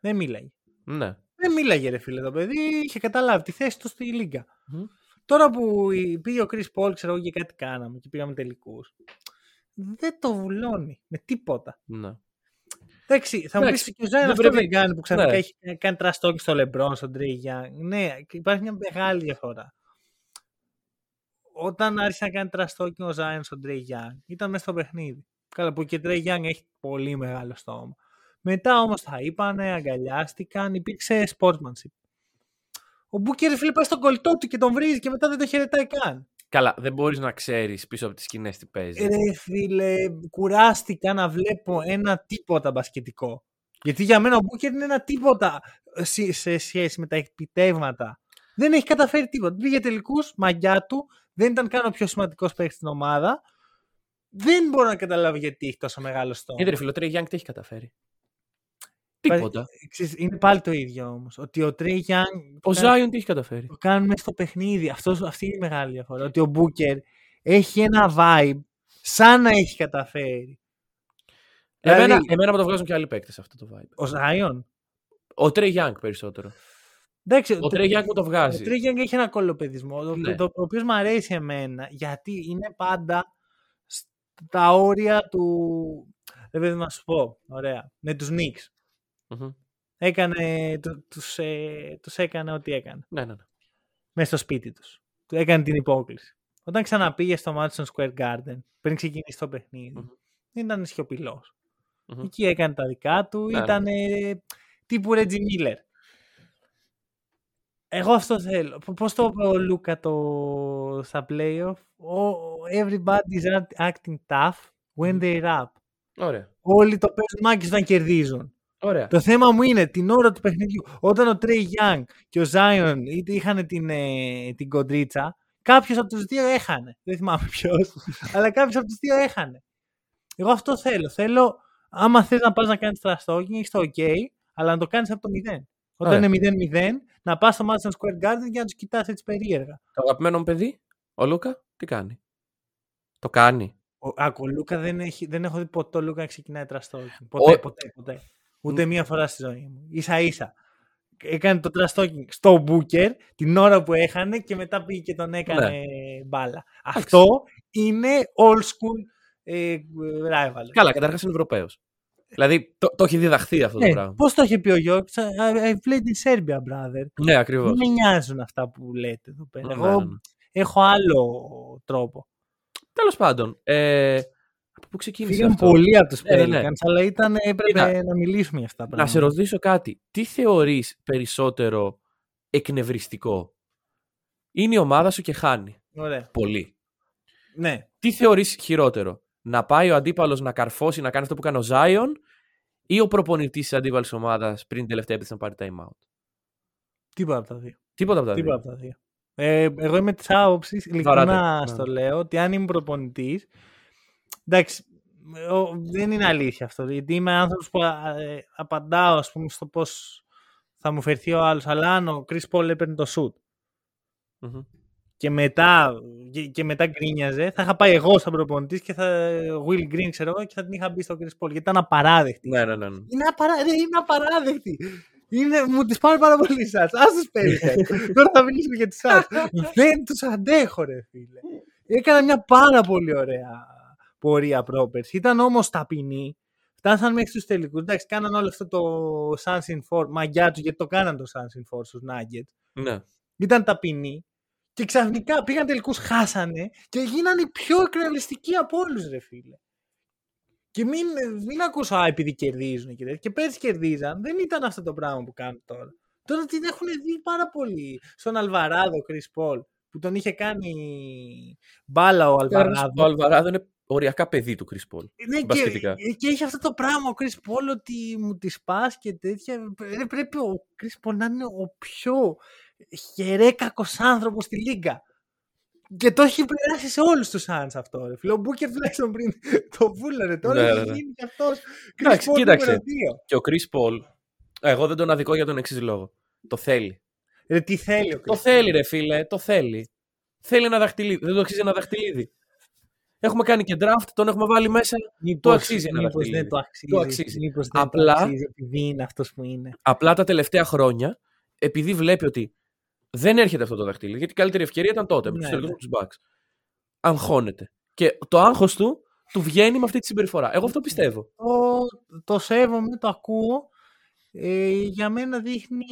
Speaker 1: δεν μίλαγε.
Speaker 2: Ναι.
Speaker 1: Δεν μίλαγε ρε φίλε το παιδί, είχε καταλάβει τη θέση του στη Λίγκα.
Speaker 2: Μμμ.
Speaker 1: Τώρα που η- πήγε ο Chris Paul, ξέρω εγώ και κάτι κάναμε και πήγαμε τελικούς, δεν το βουλώνει με τίποτα.
Speaker 2: ναι.
Speaker 1: Εντάξει, θα μου
Speaker 2: Εντάξει,
Speaker 1: πεις και ο Ζάιν
Speaker 2: δεν
Speaker 1: αυτό
Speaker 2: πρέπει-
Speaker 1: δεν κάνει που ξαφνικά
Speaker 2: Ναι.
Speaker 1: έχει κάνει τραστόκι στο Λεμπρόν, στον Τρέι Young. Ναι, και υπάρχει μια μεγάλη διαφορά. Όταν άρχισε να κάνει τραστόκι ο Ζάιν στον Τρέι Young, ήταν μέσα στο παιχνίδι. Καλά, που και ο Τρέι Young έχει πολύ μεγάλο στόμα. Μετά όμως τα είπανε, αγκαλιάστηκαν, υπήρξε sportsmanship. Ο Μπούκερ φίλε πάει στον κολλητό του και τον βρίζει και μετά δεν το χαιρετάει καν.
Speaker 2: Καλά, δεν μπορείς να ξέρεις πίσω από τις σκηνές τι παίζεις.
Speaker 1: Ρε φίλε, κουράστηκα να βλέπω ένα τίποτα μπασκετικό. Γιατί για μένα ο Μπούκερ είναι ένα τίποτα σε- σε σχέση με τα επιτεύγματα. Δεν έχει καταφέρει τίποτα. Πήγε τελικούς, μαγιά του, δεν ήταν καν ο πιο σημαντικός παίκτης στην ομάδα. Δεν μπορώ να καταλάβω γιατί έχει τόσο μεγάλο στόμα.
Speaker 2: Γιατί ρε φίλο, ο Trae Young τι έχει καταφέρει.
Speaker 1: Υπάρχει-
Speaker 2: Τίποτα.
Speaker 1: Ξέρεις, Είναι πάλι το ίδιο όμως. Ότι ο Trae Young
Speaker 2: Ο Ζάιον τι έχει καταφέρει;
Speaker 1: το κάνουν μέσα στο παιχνίδι. Αυτός, αυτή είναι η μεγάλη διαφορά. Ότι ο Μπούκερ έχει ένα vibe σαν να έχει καταφέρει.
Speaker 2: Εμένα,
Speaker 1: Δηλαδή-
Speaker 2: εμένα μου το βγάζουν και άλλοι παίκτες αυτό το vibe.
Speaker 1: Ο Ζάιον.
Speaker 2: Ο Trae Young περισσότερο.
Speaker 1: Εντάξει,
Speaker 2: Ο Trae Young μου το
Speaker 1: Ο
Speaker 2: βγάζει.
Speaker 1: Trae Young έχει ένα κωλοπαιδισμό, το,
Speaker 2: Ναι.
Speaker 1: το, το οποίο μου αρέσει εμένα, γιατί είναι πάντα στα όρια του... Δεν πρέπει να σου πω, ωραία, με τους Knicks.
Speaker 2: Μμμ.
Speaker 1: Έκανε, του- τους, ε, τους έκανε ό,τι έκανε.
Speaker 2: Ναι, ναι, ναι.
Speaker 1: Μέσα στο σπίτι τους. Του έκανε την υπόκληση. Όταν ξαναπήγε στο Madison Square Garden, πριν ξεκινήσει το παιχνίδι,
Speaker 2: Μμμ.
Speaker 1: δεν ήταν σιωπηλός.
Speaker 2: Μμμ.
Speaker 1: Εκεί έκανε τα δικά του,
Speaker 2: Ναι, ναι.
Speaker 1: ήταν τύπου Reggie Miller. Εγώ αυτό θέλω. Π- Πώς το είπε ο Λούκα το, στα playoff; Ο- Everybody is act- acting tough when they rap.
Speaker 2: Ωραία.
Speaker 1: Όλοι το παίζουν μάγκες όταν κερδίζουν.
Speaker 2: Ωραία.
Speaker 1: Το θέμα μου είναι την ώρα του παιχνιδιού. Όταν ο Trey Young και ο Zion είτε είχαν την, ε, την κοντρίτσα, κάποιος από τους δύο έχανε. Δεν θυμάμαι ποιος, αλλά κάποιος από τους δύο έχανε. Εγώ αυτό θέλω. Θέλω, άμα θες να πας να κάνεις τραστόκινγκ, έχει το OK, αλλά να το κάνεις από το 0. Όταν
Speaker 2: Ωραία.
Speaker 1: είναι 0-0, να πας στο Madison Square Garden και να τους κοιτάς έτσι περίεργα.
Speaker 2: Το αγαπημένο μου παιδί, ο Λούκα, τι κάνει; Το κάνει.
Speaker 1: Ο, άκου, ο Λούκα δεν, έχει, δεν έχω δει ποτέ ο Λούκα να ξεκινάει τραστόκινγκ. Ποτέ,
Speaker 2: Ο-
Speaker 1: ποτέ, ποτέ. Ούτε μία φορά στη ζωή μου. σα ίσα. Έκανε το τραστόκινγκ στο Booker την ώρα που έχανε και μετά πήγε και τον έκανε
Speaker 2: Ναι.
Speaker 1: μπάλα. Αυτό είναι old school ε, rival.
Speaker 2: Καλά, καταρχάς είναι Ευρωπαίος. Δηλαδή το, το έχει διδαχθεί αυτό το
Speaker 1: Ναι,
Speaker 2: πράγμα.
Speaker 1: Πώς το είχε πει ο Γιώργος, I played in Serbia, brother.
Speaker 2: Ναι, ακριβώς.
Speaker 1: Δεν με νοιάζουν αυτά που λέτε εδώ πέρα.
Speaker 2: Ναι,
Speaker 1: Εγώ
Speaker 2: ναι, ναι.
Speaker 1: έχω άλλο τρόπο.
Speaker 2: Τέλος πάντων. Ε, από πού που ξεκίνησε
Speaker 1: Φύγαν
Speaker 2: αυτό.
Speaker 1: πολλοί από τους
Speaker 2: Ναι, ναι,
Speaker 1: Pelicans,
Speaker 2: ναι.
Speaker 1: αλλά ήταν, έπρεπε
Speaker 2: Κοίτα,
Speaker 1: να μιλήσουμε για αυτά τα
Speaker 2: Να σε
Speaker 1: πράγματα.
Speaker 2: ρωτήσω κάτι. Τι θεωρείς περισσότερο εκνευριστικό; Είναι η ομάδα σου και χάνει.
Speaker 1: Ωραία.
Speaker 2: Πολύ.
Speaker 1: Ναι.
Speaker 2: Τι θεωρείς χειρότερο; Να πάει ο αντίπαλος να καρφώσει, να κάνει αυτό που κάνει ο Ζάιον ή ο προπονητής της αντίπαλης ομάδας πριν την τελευταία επίθεση να πάρει time out.
Speaker 1: Τίποτα από τα δύο.
Speaker 2: Τίποτα από τα
Speaker 1: Τίποτα
Speaker 2: δύο.
Speaker 1: από τα δύο. Ε, εγώ είμαι της άποψης,
Speaker 2: Βαράτε.
Speaker 1: ειλικρινά
Speaker 2: Ναι.
Speaker 1: στο λέω, ότι αν είμαι προπονητής. Εντάξει, ο- δεν είναι αλήθεια αυτό. Γιατί είμαι άνθρωπος που α, ε, απαντάω, ας πούμε, στο πώς θα μου φερθεί ο άλλος. Αλλά αν ο Chris Paul έπαιρνε το shoot
Speaker 2: Μμμ.
Speaker 1: και μετά, και, και μετά γκρίνιαζε, θα είχα πάει εγώ σαν προπονητής και θα. Will Green, ξέρω εγώ, και θα την είχα μπει στο Chris Paul. Γιατί ήταν απαράδεκτη.
Speaker 2: Ναι, ναι, ναι. ναι.
Speaker 1: Είναι, απαρά... ρε, είναι απαράδεκτη. Είναι, μου τις πάρει πάρα πολύ σας. Ας τους πέρισε. Τώρα θα μιλήσουμε για τις σας. Δεν τους αντέχω ρε φίλε. Έκανα μια πάρα πολύ ωραία πορεία πρόπερση. Ήταν όμως ταπεινή. Φτάσαν μέχρι τους τελικούς. Εντάξει, κάναν όλο αυτό το Suns in Four. Μαγιά τους, γιατί το κάναν το Suns in Four στους Nuggets.
Speaker 2: ναι.
Speaker 1: Ήταν ταπεινή. Και ξαφνικά πήγαν τελικούς, χάσανε και γίνανε οι πιο εκνευριστικοί από όλους ρε φίλε. Και μην, μην ακούσω «Α, επειδή κερδίζουν και τέτοια. Και πέρσι κερδίζαν. Δεν ήταν αυτό το πράγμα που κάνουν τώρα. Τώρα την έχουν δει πάρα πολύ. Στον Αλβαράδο, Chris Paul, που τον είχε κάνει μπάλα ο Αλβαράδο.
Speaker 2: Ο Αλβαράδο είναι οριακά παιδί του Chris Paul.
Speaker 1: Ναι, και,
Speaker 2: μπασκετικά.
Speaker 1: και έχει αυτό το πράγμα ο Chris Paul ότι μου τη πας και τέτοια. Ρε, πρέπει ο Chris Paul να είναι ο πιο χερέκακος άνθρωπος στη λίγκα. Και το έχει περάσει σε όλους τους Suns αυτό. Ρε. Φίλε, Ο Μπούκερ τουλάχιστον πριν το βούλαρε. Τώρα
Speaker 2: Ναι,
Speaker 1: έχει
Speaker 2: ναι, ναι.
Speaker 1: γίνει και αυτός Chris
Speaker 2: Εντάξει,
Speaker 1: Paul
Speaker 2: κοίταξε.
Speaker 1: νούμερο δύο.
Speaker 2: Και ο Chris Paul, εγώ δεν τον αδικώ για τον εξής λόγο. Το θέλει.
Speaker 1: Ρε, τι θέλει ο Chris
Speaker 2: Το θέλει, ρε φίλε, το θέλει. Θέλει ένα δαχτυλίδι. Δεν το αξίζει ένα δαχτυλίδι. Έχουμε κάνει και draft, τον έχουμε βάλει μέσα.
Speaker 1: Μήπως,
Speaker 2: το αξίζει ένα
Speaker 1: μήπως
Speaker 2: δαχτυλίδι.
Speaker 1: δεν το αξίζει.
Speaker 2: Το αξίζει.
Speaker 1: Μήπως δεν
Speaker 2: Απλά-
Speaker 1: το αξίζει επειδή είναι αυτός που είναι.
Speaker 2: Απλά τα τελευταία χρόνια, επειδή βλέπει ότι δεν έρχεται αυτό το δαχτυλίδι, γιατί η καλύτερη ευκαιρία ήταν τότε, με
Speaker 1: Ναι,
Speaker 2: του τελικούς
Speaker 1: ναι.
Speaker 2: τους Bucks. Αγχώνεται. Και το άγχος του του βγαίνει με αυτή τη συμπεριφορά. Εγώ αυτό πιστεύω.
Speaker 1: το, το σέβομαι, το ακούω. Ε, για μένα δείχνει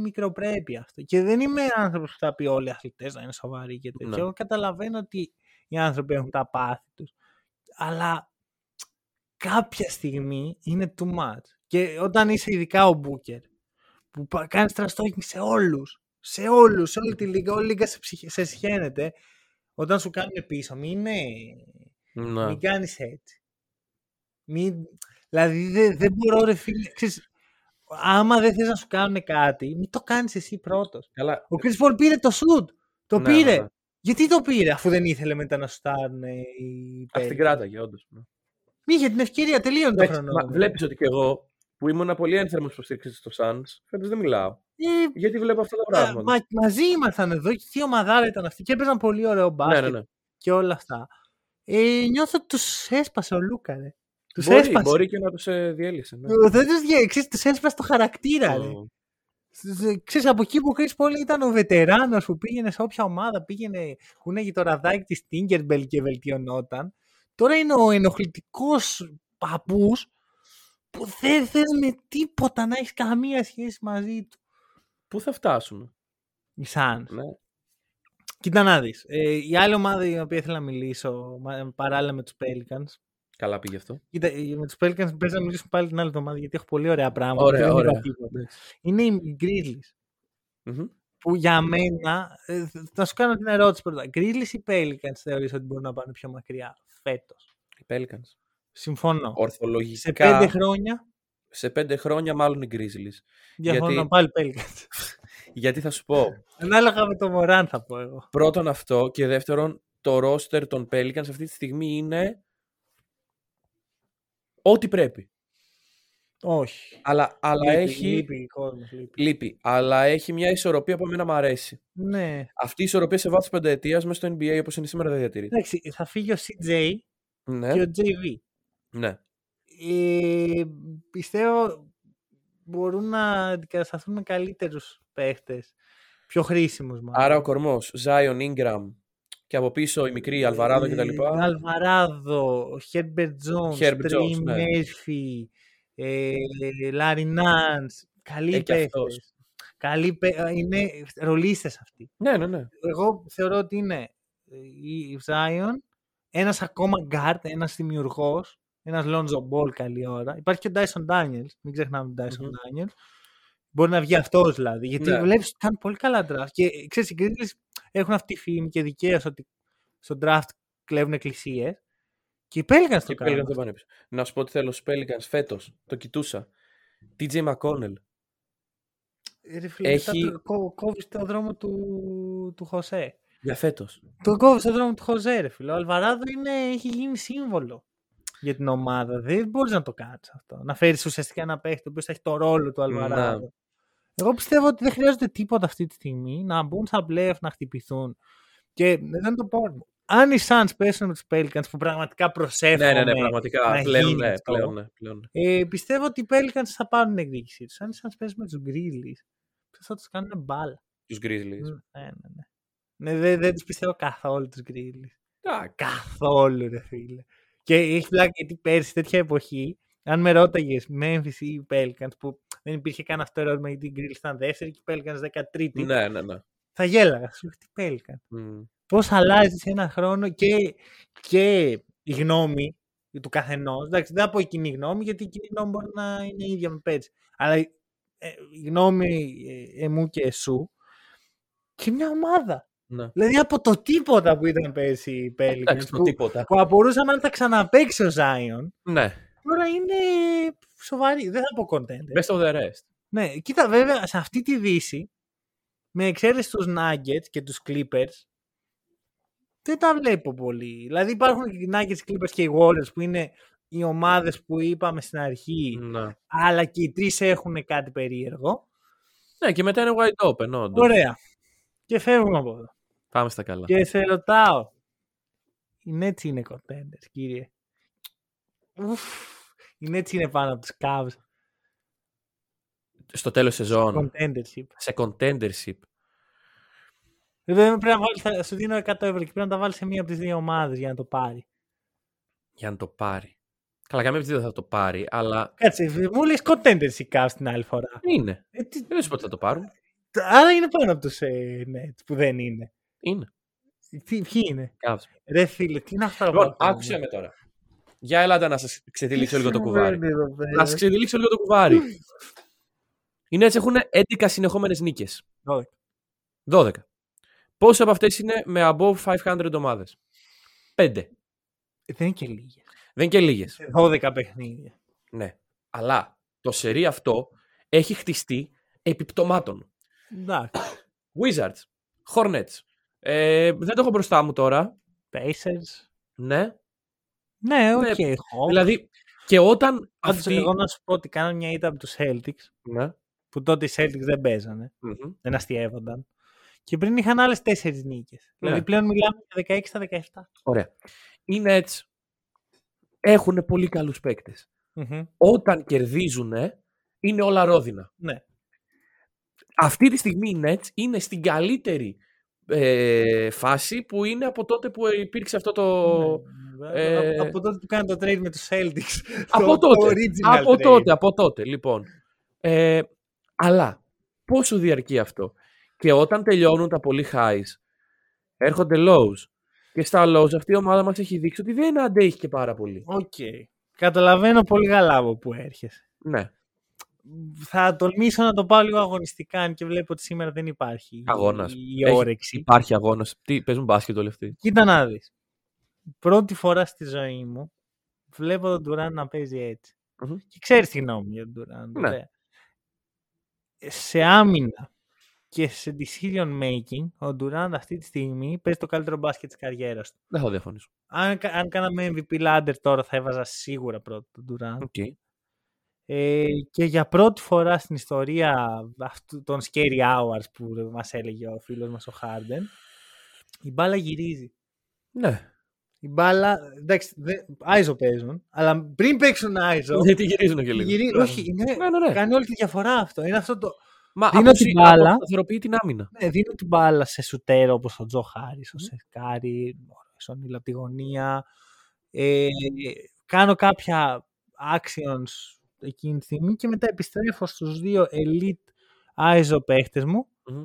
Speaker 1: μικροπρέπεια αυτό. Και δεν είμαι άνθρωπος που θα πει όλοι οι αθλητές να είναι σοβαροί και τέτοια.
Speaker 2: Ναι.
Speaker 1: Εγώ καταλαβαίνω ότι οι άνθρωποι έχουν τα πάθη τους. Αλλά κάποια στιγμή είναι too much. Και όταν είσαι ειδικά ο Μπούκερ, που κάνεις τραστόκινγκ σε όλους, σε όλους, σε όλη τη λίγα, όλη η λίγα σε, ψυχ- σε σχαίνεται, όταν σου κάνουν πίσω, μην, είναι,
Speaker 2: Ναι.
Speaker 1: μην κάνεις έτσι. Μην... Δηλαδή δεν δεν μπορώ ρε φίλε. Ξέρεις, άμα δεν θες να σου κάνουν κάτι, μην το κάνεις εσύ πρώτος.
Speaker 2: Καλά.
Speaker 1: Ο Chris Paul πήρε το shoot. Το
Speaker 2: Ναι,
Speaker 1: πήρε.
Speaker 2: Ναι, ναι.
Speaker 1: Γιατί το πήρε αφού δεν ήθελε μετά να σου στάρουν οι
Speaker 2: Αυτή την
Speaker 1: Pelicans.
Speaker 2: κράταγε, όντως.
Speaker 1: Μη είχε την ευκαιρία, τελείωνε το χρόνο.
Speaker 2: Βλέπεις ότι και εγώ που ήμουν πολύ ένθερμος υποστήριξη στο Suns, φέτος δεν μιλάω.
Speaker 1: Ε,
Speaker 2: Γιατί βλέπω αυτά τα
Speaker 1: α,
Speaker 2: πράγματα;
Speaker 1: μα, μαζί ήμασταν εδώ και τι ομαδάρα ήταν αυτή και έπαιζαν πολύ ωραίο
Speaker 2: ναι,
Speaker 1: μπάσκετ
Speaker 2: ναι, ναι.
Speaker 1: και όλα αυτά. Ε, νιώθω ότι τους έσπασε ο Λούκα, ρε. Τους
Speaker 2: Μπορεί,
Speaker 1: έσπασε.
Speaker 2: μπορεί και να τους ε, διέλυσε. Ναι.
Speaker 1: Ε, Δεν τους διέ... Ξέρεις, τους έσπασε το χαρακτήρα, ρε.
Speaker 2: Ω,
Speaker 1: Ξέρεις, από εκεί που ο Chris Paul ήταν ο βετεράνος που πήγαινε σε όποια ομάδα, πήγαινε, κουνέγει το ραδάκι της Tinkerbell και βελτιωνόταν. Τώρα είναι ο ενοχλητικός παππούς που δεν θες με τίποτα να έχεις καμία σχέση μαζί του.
Speaker 2: Πού θα φτάσουμε;
Speaker 1: Η Suns.
Speaker 2: Ναι.
Speaker 1: Κοίτα να δεις. Ε, η άλλη ομάδα η οποία ήθελα να μιλήσω μα- παράλληλα με τους Pelicans.
Speaker 2: Καλά πήγε αυτό.
Speaker 1: Κοίτα, ε, με τους Pelicans παίζει να μιλήσουμε πάλι την άλλη εβδομάδα γιατί έχω πολύ ωραία πράγματα.
Speaker 2: Ωραία,
Speaker 1: και δεν είπα
Speaker 2: ωραία.
Speaker 1: τίποτα.
Speaker 2: Εντάξει.
Speaker 1: Είναι οι Grizzlies.
Speaker 2: Μμμ.
Speaker 1: που για μένα, ε, θα σου κάνω την ερώτηση πρώτα. Grizzlies ή Pelicans θεωρείς ότι μπορούν να πάνε πιο μακριά φέτος;
Speaker 2: Οι Pelicans.
Speaker 1: Συμφωνώ.
Speaker 2: Ορθολογικά.
Speaker 1: Σε πέντε χρόνια;
Speaker 2: σε πέντε χρόνια μάλλον οι Grizzlies.
Speaker 1: διαφωνώ
Speaker 2: Γιατί-
Speaker 1: πάλι Pelicans.
Speaker 2: Γιατί θα σου πω.
Speaker 1: Ανάλογα με το Μωράν θα πω εγώ.
Speaker 2: Πρώτον αυτό και δεύτερον το roster των Pelicans αυτή τη στιγμή είναι ό,τι πρέπει.
Speaker 1: Όχι.
Speaker 2: Αλλά, αλλά
Speaker 1: Λείπει,
Speaker 2: έχει...
Speaker 1: Λείπει, κόσμος, λείπει.
Speaker 2: Λείπει. Αλλά έχει μια ισορροπία που εμένα μου αρέσει.
Speaker 1: Ναι.
Speaker 2: Αυτή η ισορροπία σε βάθος πενταετίας μέσα στο NBA όπως είναι σήμερα δεν διατηρείται.
Speaker 1: Εντάξει, θα φύγει ο CJ
Speaker 2: Ναι,
Speaker 1: και ο JV.
Speaker 2: ναι.
Speaker 1: Ε, πιστεύω μπορούν να αντικατασταθούν με καλύτερους παίχτες. Πιο χρήσιμους μάλλον.
Speaker 2: Άρα ο κορμός, Zion, Ingram και από πίσω η μικρή Αλβαράδο κτλ.
Speaker 1: Ε, Αλβαράδο, Herbert Jones,
Speaker 2: Herbert
Speaker 1: Trey
Speaker 2: Jones, ναι.
Speaker 1: Murphy, ε, Larry Nance. Καλοί
Speaker 2: Ε, και
Speaker 1: παίχτες.
Speaker 2: αυτός.
Speaker 1: Καλοί παί- ε, Είναι ρολίστες αυτοί.
Speaker 2: Ναι, ναι, ναι.
Speaker 1: Εγώ θεωρώ ότι είναι ε, η Zion, ένας ακόμα guard, ένας δημιουργός, ένας Lonzo Ball καλή ώρα. Υπάρχει και ο Dyson Daniels, μην ξεχνάμε τον Dyson Daniels. Μπορεί να βγει αυτός δηλαδή, γιατί
Speaker 2: Ναι.
Speaker 1: βλέπεις ότι κάνουν πολύ καλά draft. Και ξέρεις, οι Grizzlies έχουν αυτή τη φήμη και δικαίως ότι στο draft κλέβουν εκκλησίες. Και οι Pelicans το
Speaker 2: Και
Speaker 1: κάνουν.
Speaker 2: Pelicans το πάνε πίσω. Να σου πω τι θέλω στους Pelicans φέτος. Το κοιτούσα. TJ McConnell.
Speaker 1: Ε, Ρε φίλε,
Speaker 2: Έχει-
Speaker 1: μετά το- κό- κόβεις το δρόμο του, του Χωσέ.
Speaker 2: Για φέτος.
Speaker 1: Τον κόβεις το δρόμο του Χωσέ, ρε φίλε. Ο Αλβαράδο είναι, έχει γίνει σύμβολο για την ομάδα. Δεν μπορείς να το κάνεις αυτό. Να φέρεις ουσιαστικά ένα παίχτη ο οποίος θα έχει το ρόλο του Αλβαράδο.
Speaker 2: Ναι.
Speaker 1: Εγώ πιστεύω ότι δεν χρειάζεται τίποτα αυτή τη στιγμή να μπουν στα playoff να χτυπηθούν. Και δεν είναι το πρόβλημα. Αν οι Suns πέσουν με τους Pelicans που πραγματικά προσέφεραν.
Speaker 2: Ναι, ναι, ναι, πραγματικά.
Speaker 1: να
Speaker 2: Πλέον
Speaker 1: γίνει
Speaker 2: ναι,
Speaker 1: αυτό.
Speaker 2: πλέον ναι, πλέον ναι.
Speaker 1: Ε, πιστεύω ότι οι Pelicans θα πάρουν την εκδίκησή τους. Αν οι Suns πέσουν με τους Grizzlies, θα τους κάνουν μπάλα.
Speaker 2: Τους Grizzlies.
Speaker 1: Ναι, ναι, ναι. ναι δεν, δεν τους πιστεύω καθόλου τους Grizzlies.
Speaker 2: Εντάξει.
Speaker 1: Καθόλου, ρε φίλε. Και έχει πλάκα γιατί πέρσι τέτοια εποχή, αν με ρώταγες Memphis ή Pelicans, που δεν υπήρχε καν αυτό το ερώτημα γιατί οι Grizzlies ήταν δεύτερη και οι Pelicans 13η,
Speaker 2: Ναι, ναι, ναι.
Speaker 1: θα γέλαγα. Σου λέω, τι Pelicans.
Speaker 2: Μμ.
Speaker 1: Πώς αλλάζει σε ένα χρόνο και, και η γνώμη του καθενός. Εντάξει, δεν θα πω η κοινή γνώμη, γιατί η κοινή γνώμη μπορεί να είναι ίδια με πέρσι. Αλλά ε, η γνώμη ε, εμού και εσού και μια ομάδα.
Speaker 2: Ναι.
Speaker 1: Δηλαδή από το τίποτα που ήταν πέρσι οι Pelicans,
Speaker 2: Εντάξει, το
Speaker 1: που,
Speaker 2: τίποτα.
Speaker 1: που απορούσαμε αν θα ξαναπαίξει ο Zion,
Speaker 2: Ναι.
Speaker 1: Τώρα είναι σοβαρή. Δεν θα πω contender.
Speaker 2: Best of the rest.
Speaker 1: Ναι, κοίτα βέβαια σε αυτή τη δύση, με εξαίρεση τους Nuggets και τους Clippers, δεν τα βλέπω πολύ. Δηλαδή υπάρχουν και οι Nuggets, οι Clippers και οι Warriors που είναι οι ομάδες που είπαμε στην αρχή,
Speaker 2: Ναι.
Speaker 1: αλλά και οι τρεις έχουν κάτι περίεργο.
Speaker 2: Ναι, και μετά είναι wide open, όντως.
Speaker 1: Ωραία. Και φεύγουμε από εδώ.
Speaker 2: Πάμε στα καλά.
Speaker 1: Και σε ρωτάω, οι Nets είναι contenders, κύριε; Ουφ, οι Nets είναι πάνω από τους Cavs.
Speaker 2: Στο τέλος σεζόν.
Speaker 1: Contendership.
Speaker 2: Σε contendership.
Speaker 1: Βέβαια πρέπει να βάλεις, θα σου δίνω 100 ευρώ και πρέπει να τα βάλεις σε μία από τις δύο ομάδες για να το πάρει.
Speaker 2: Για να το πάρει. Καλά, καμία δεν θα το πάρει, αλλά
Speaker 1: Κάτσε, μου λες contenders οι Cavs την άλλη φορά.
Speaker 2: είναι.
Speaker 1: Ε, τι-
Speaker 2: Δεν σου πω ότι θα το πάρουν.
Speaker 1: Άρα είναι πάνω από τους ε, Nets που δεν είναι.
Speaker 2: Είναι.
Speaker 1: Τι, ποιοι είναι;
Speaker 2: Cavs.
Speaker 1: Ρε φίλε, τι είναι αυτά
Speaker 2: Λοιπόν,
Speaker 1: που ακούω.
Speaker 2: άκουσε με τώρα. Για ελάτε να σας ξεδιλήξω λίγο το
Speaker 1: Τι
Speaker 2: κουβάρι.
Speaker 1: συμβαίνει εδώ πέρα;
Speaker 2: Να σας ξεδιλήξω λίγο το κουβάρι. Οι Nets έχουν 11 συνεχόμενες νίκες.
Speaker 1: 12.
Speaker 2: 12. Πόσες από αυτές είναι με above 500 ομάδες; 5.
Speaker 1: Ε, Δεν είναι και λίγες.
Speaker 2: Δεν είναι και λίγες.
Speaker 1: 12 παιχνίδια.
Speaker 2: Ναι. Αλλά το σερί αυτό έχει χτιστεί επί πτωμάτων.
Speaker 1: Εντάξει.
Speaker 2: Wizards, Hornets. Ε, δεν το έχω μπροστά μου τώρα.
Speaker 1: Pacers.
Speaker 2: Ναι.
Speaker 1: Ναι, οκ.
Speaker 2: Ναι,
Speaker 1: έχω.
Speaker 2: Δηλαδή, και όταν
Speaker 1: Πάντως,
Speaker 2: αυτοί...
Speaker 1: εγώ να σου πω ότι κάνανε μια ήττα από τους Celtics,
Speaker 2: Ναι.
Speaker 1: που τότε οι Celtics δεν παίζανε,
Speaker 2: Μμμ.
Speaker 1: δεν αστείευονταν. Και πριν είχαν άλλες 4 νίκες. Δηλαδή
Speaker 2: Ναι.
Speaker 1: πλέον μιλάμε για 16 στα 17.
Speaker 2: Ωραία. Οι Nets έχουν πολύ καλούς παίκτες.
Speaker 1: Μμμ.
Speaker 2: Όταν κερδίζουν, είναι όλα ρόδινα.
Speaker 1: Ναι.
Speaker 2: Αυτή τη στιγμή οι Nets είναι στην καλύτερη ε, φάση που είναι από τότε που υπήρξε αυτό το...
Speaker 1: Ναι,
Speaker 2: ε,
Speaker 1: από, από τότε που κάνει το trade με τους Celtics.
Speaker 2: Από
Speaker 1: το,
Speaker 2: τότε.
Speaker 1: Το original
Speaker 2: από
Speaker 1: trade.
Speaker 2: τότε, από τότε, λοιπόν. Ε, αλλά, πόσο διαρκεί αυτό; Και όταν τελειώνουν τα πολύ highs, έρχονται lows. Και στα lows αυτή η ομάδα μας έχει δείξει ότι δεν αντέχει και πάρα πολύ.
Speaker 1: Οκ. Καταλαβαίνω πολύ καλά από που έρχεσαι.
Speaker 2: Ναι.
Speaker 1: Θα τολμήσω να το πάω λίγο αγωνιστικά, αν και βλέπω ότι σήμερα δεν υπάρχει
Speaker 2: Αγώνας.
Speaker 1: η, η
Speaker 2: Έχει-
Speaker 1: όρεξη.
Speaker 2: Υπάρχει αγώνας. Τι, παίζουν μπάσκετ όλοι αυτοί;
Speaker 1: Κοίτα να δεις. Πρώτη φορά στη ζωή μου βλέπω τον Ντουράν να παίζει έτσι.
Speaker 2: Μμμ.
Speaker 1: Και ξέρεις τη γνώμη μου για τον Ντουράν.
Speaker 2: Ναι.
Speaker 1: ωραία. Σε άμυνα και σε decision making, ο Ντουράν αυτή τη στιγμή παίζει το καλύτερο μπάσκετ της καριέρας του.
Speaker 2: Δεν θα διαφωνήσω.
Speaker 1: Αν, κα- αν κάναμε MVP ladder τώρα θα έβαζα σίγουρα πρώτο τον Durant.
Speaker 2: OK.
Speaker 1: Ε, και για πρώτη φορά στην ιστορία αυτού, των scary hours που μας έλεγε ο φίλος μας ο Harden, η μπάλα γυρίζει.
Speaker 2: Ναι.
Speaker 1: Η μπάλα, εντάξει, δεν- Άιζο παίζουν, αλλά πριν παίξουν Άιζο,
Speaker 2: Γιατί γυρίζουν και λίγο.
Speaker 1: γυρί,
Speaker 2: Ναι.
Speaker 1: όχι, είναι,
Speaker 2: Ναι, ναι, ναι.
Speaker 1: κάνει όλη τη διαφορά αυτό. Είναι αυτό το,
Speaker 2: Μα
Speaker 1: δίνω
Speaker 2: αποσυ-
Speaker 1: την μπάλα.
Speaker 2: αποσταθεροποιεί την άμυνα.
Speaker 1: ναι, δίνω την μπάλα σε σουτέρο όπως ο Τζο Χάρης, ο Σεκάρη, ο Σονίλ από τη γωνία. Ε, κάνω κάποια actions εκείνη τη στιγμή και μετά επιστρέφω στους δύο elite ISO παίχτες μου
Speaker 2: Μμμ.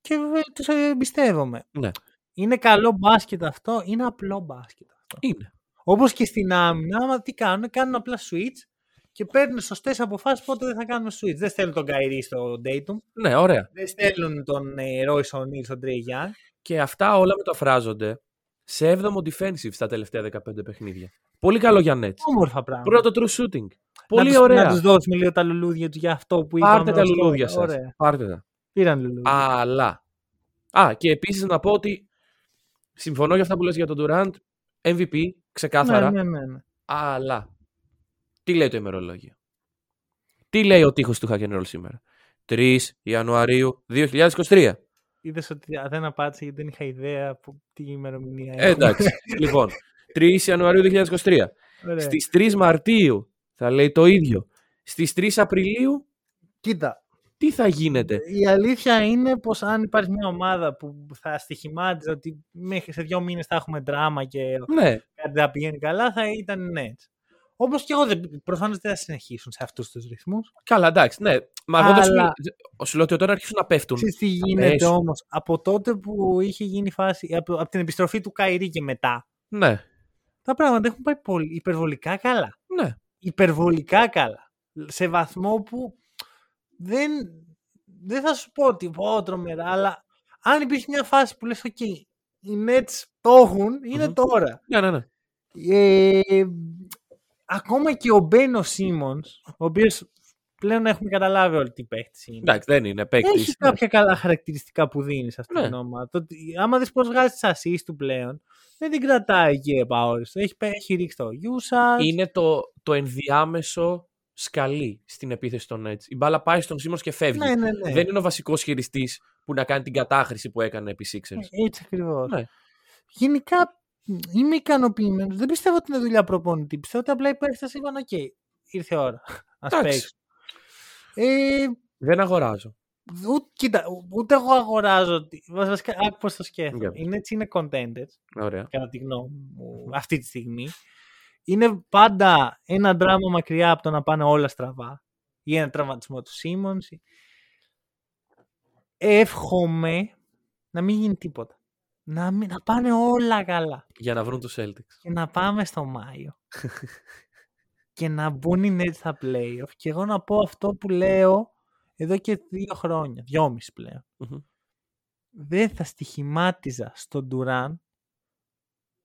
Speaker 1: και βέβαια τους εμπιστεύομαι.
Speaker 2: Ναι.
Speaker 1: Είναι καλό μπάσκετ αυτό, είναι απλό μπάσκετ αυτό.
Speaker 2: Είναι.
Speaker 1: Όπως και στην άμυνα, άμα τι κάνουν, κάνουν απλά switch και παίρνουν σωστές αποφάσεις πότε δεν θα κάνουν switch. Δεν στέλνουν τον Καϊρή στο Dayton,
Speaker 2: Ναι, ωραία.
Speaker 1: δεν στέλνουν τον ε, Royce O'Neal στον Trey Young.
Speaker 2: Και αυτά όλα μεταφράζονται σε 7ο defensive στα τελευταία 15 παιχνίδια. Πολύ καλό για Nets.
Speaker 1: Όμορφα πράγματα.
Speaker 2: Πρώτο true shooting. Πολύ
Speaker 1: να τους,
Speaker 2: ωραία.
Speaker 1: Να τους δώσουμε λίγο τα λουλούδια του για αυτό που είπαμε.
Speaker 2: Πάρτε τα
Speaker 1: ως τώρα.
Speaker 2: λουλούδια σας.
Speaker 1: Ωραία.
Speaker 2: Πάρτε τα.
Speaker 1: Πήραν λουλούδια.
Speaker 2: Αλλά. Α, και επίσης να πω ότι συμφωνώ για αυτά που λες για τον Durant. MVP, ξεκάθαρα.
Speaker 1: Ναι, ναι, ναι, ναι.
Speaker 2: Αλλά. Τι λέει το ημερολόγιο; Τι λέει ο τείχος του Hack and Roll σήμερα; 3 Ιανουαρίου 2023.
Speaker 1: Είδες ότι α, δεν απάντησε γιατί δεν είχα ιδέα που τι ημερομηνία
Speaker 2: Ε, εντάξει. λοιπόν, 3 Ιανουαρίου 2023.
Speaker 1: Ωραία.
Speaker 2: Στις 3 Μαρτίου θα λέει το ίδιο. Στις 3 Απριλίου
Speaker 1: Κοίτα,
Speaker 2: τι θα γίνεται;
Speaker 1: η αλήθεια είναι πως αν υπάρχει μια ομάδα που θα στοιχημάτιζε ότι μέχρι σε δύο μήνες θα έχουμε δράμα και
Speaker 2: Ναι,
Speaker 1: κάτι θα πηγαίνει καλά, θα ήταν οι Nets. Όπως και εγώ δεν, προφανώς δεν θα συνεχίσουν σε αυτούς τους ρυθμούς.
Speaker 2: καλά, εντάξει. Ναι. Μα εγώ δεν σου
Speaker 1: Αλλά-
Speaker 2: λέω- σου λέω ότι όταν αρχίσουν να πέφτουν.
Speaker 1: Ξέρεις τι γίνεται
Speaker 2: πέσουν.
Speaker 1: όμως; Από τότε που είχε γίνει η φάση, από, από την επιστροφή του Καϊρή και μετά,
Speaker 2: Ναι,
Speaker 1: τα πράγματα έχουν πάει πολύ, υπερβολικά καλά.
Speaker 2: Ναι.
Speaker 1: υπερβολικά καλά. Σε βαθμό που δεν, δεν θα σου πω ότι πω τρομερά, αλλά αν υπήρχε μια φάση που λες, ok, οι Nets το έχουν, είναι
Speaker 2: Μμμ.
Speaker 1: τώρα.
Speaker 2: Ναι, ναι, ναι.
Speaker 1: Ε, ακόμα και ο Μπένο Σίμονς, ο οποίος πλέον έχουμε καταλάβει όλοι τι παίχτης είναι.
Speaker 2: Εντάξει, δεν είναι παίκτης.
Speaker 1: Έχει κάποια καλά χαρακτηριστικά που δίνεις σε αυτήν
Speaker 2: Ναι.
Speaker 1: την ομάδα. Το ότι- άμα δεις πώς βγάζει τις assist του πλέον, δεν την κρατάει εκεί επ' αόριστο. Έχει, πέ- έχει ρίξει το usage.
Speaker 2: Είναι το, το ενδιάμεσο σκαλί στην επίθεση των Nets. Η μπάλα πάει στον Σίμονς και φεύγει.
Speaker 1: Ναι, ναι, ναι.
Speaker 2: Δεν είναι ο βασικός χειριστής που να κάνει την κατάχρηση που έκανε επί Sixers.
Speaker 1: Ε, Έτσι ακριβώς.
Speaker 2: Ναι.
Speaker 1: Γενικά μ, είμαι ικανοποιημένος. Δεν πιστεύω ότι είναι δουλειά προπονητή. Πιστεύω ότι απλά οι παίχτες είπαν: Οκ, ήρθε η ώρα. Α
Speaker 2: Εντάξει.
Speaker 1: παίξουν. Ε,
Speaker 2: Δεν αγοράζω.
Speaker 1: ούτε, κοίτα, ούτε εγώ αγοράζω. ότι- Βασικά, άκου πώς το σκέφτομαι.
Speaker 2: Για.
Speaker 1: Οι Nets είναι contenders,
Speaker 2: Ωραία.
Speaker 1: κατά τη γνώμη μου, αυτή τη στιγμή. Είναι πάντα ένα δράμα μακριά από το να πάνε όλα στραβά. Ή ένα τραυματισμό του Σίμονς. Εύχομαι να μην γίνει τίποτα. Να, μην, να πάνε όλα καλά.
Speaker 2: Για να βρουν τους Celtics.
Speaker 1: και να πάμε στο Μάιο και να μπουν οι Nets στα playoff και εγώ να πω αυτό που λέω εδώ και δύο χρόνια, δυόμιση πλέον.
Speaker 2: Μμμ.
Speaker 1: Δεν θα στοιχημάτιζα στον Ντουράν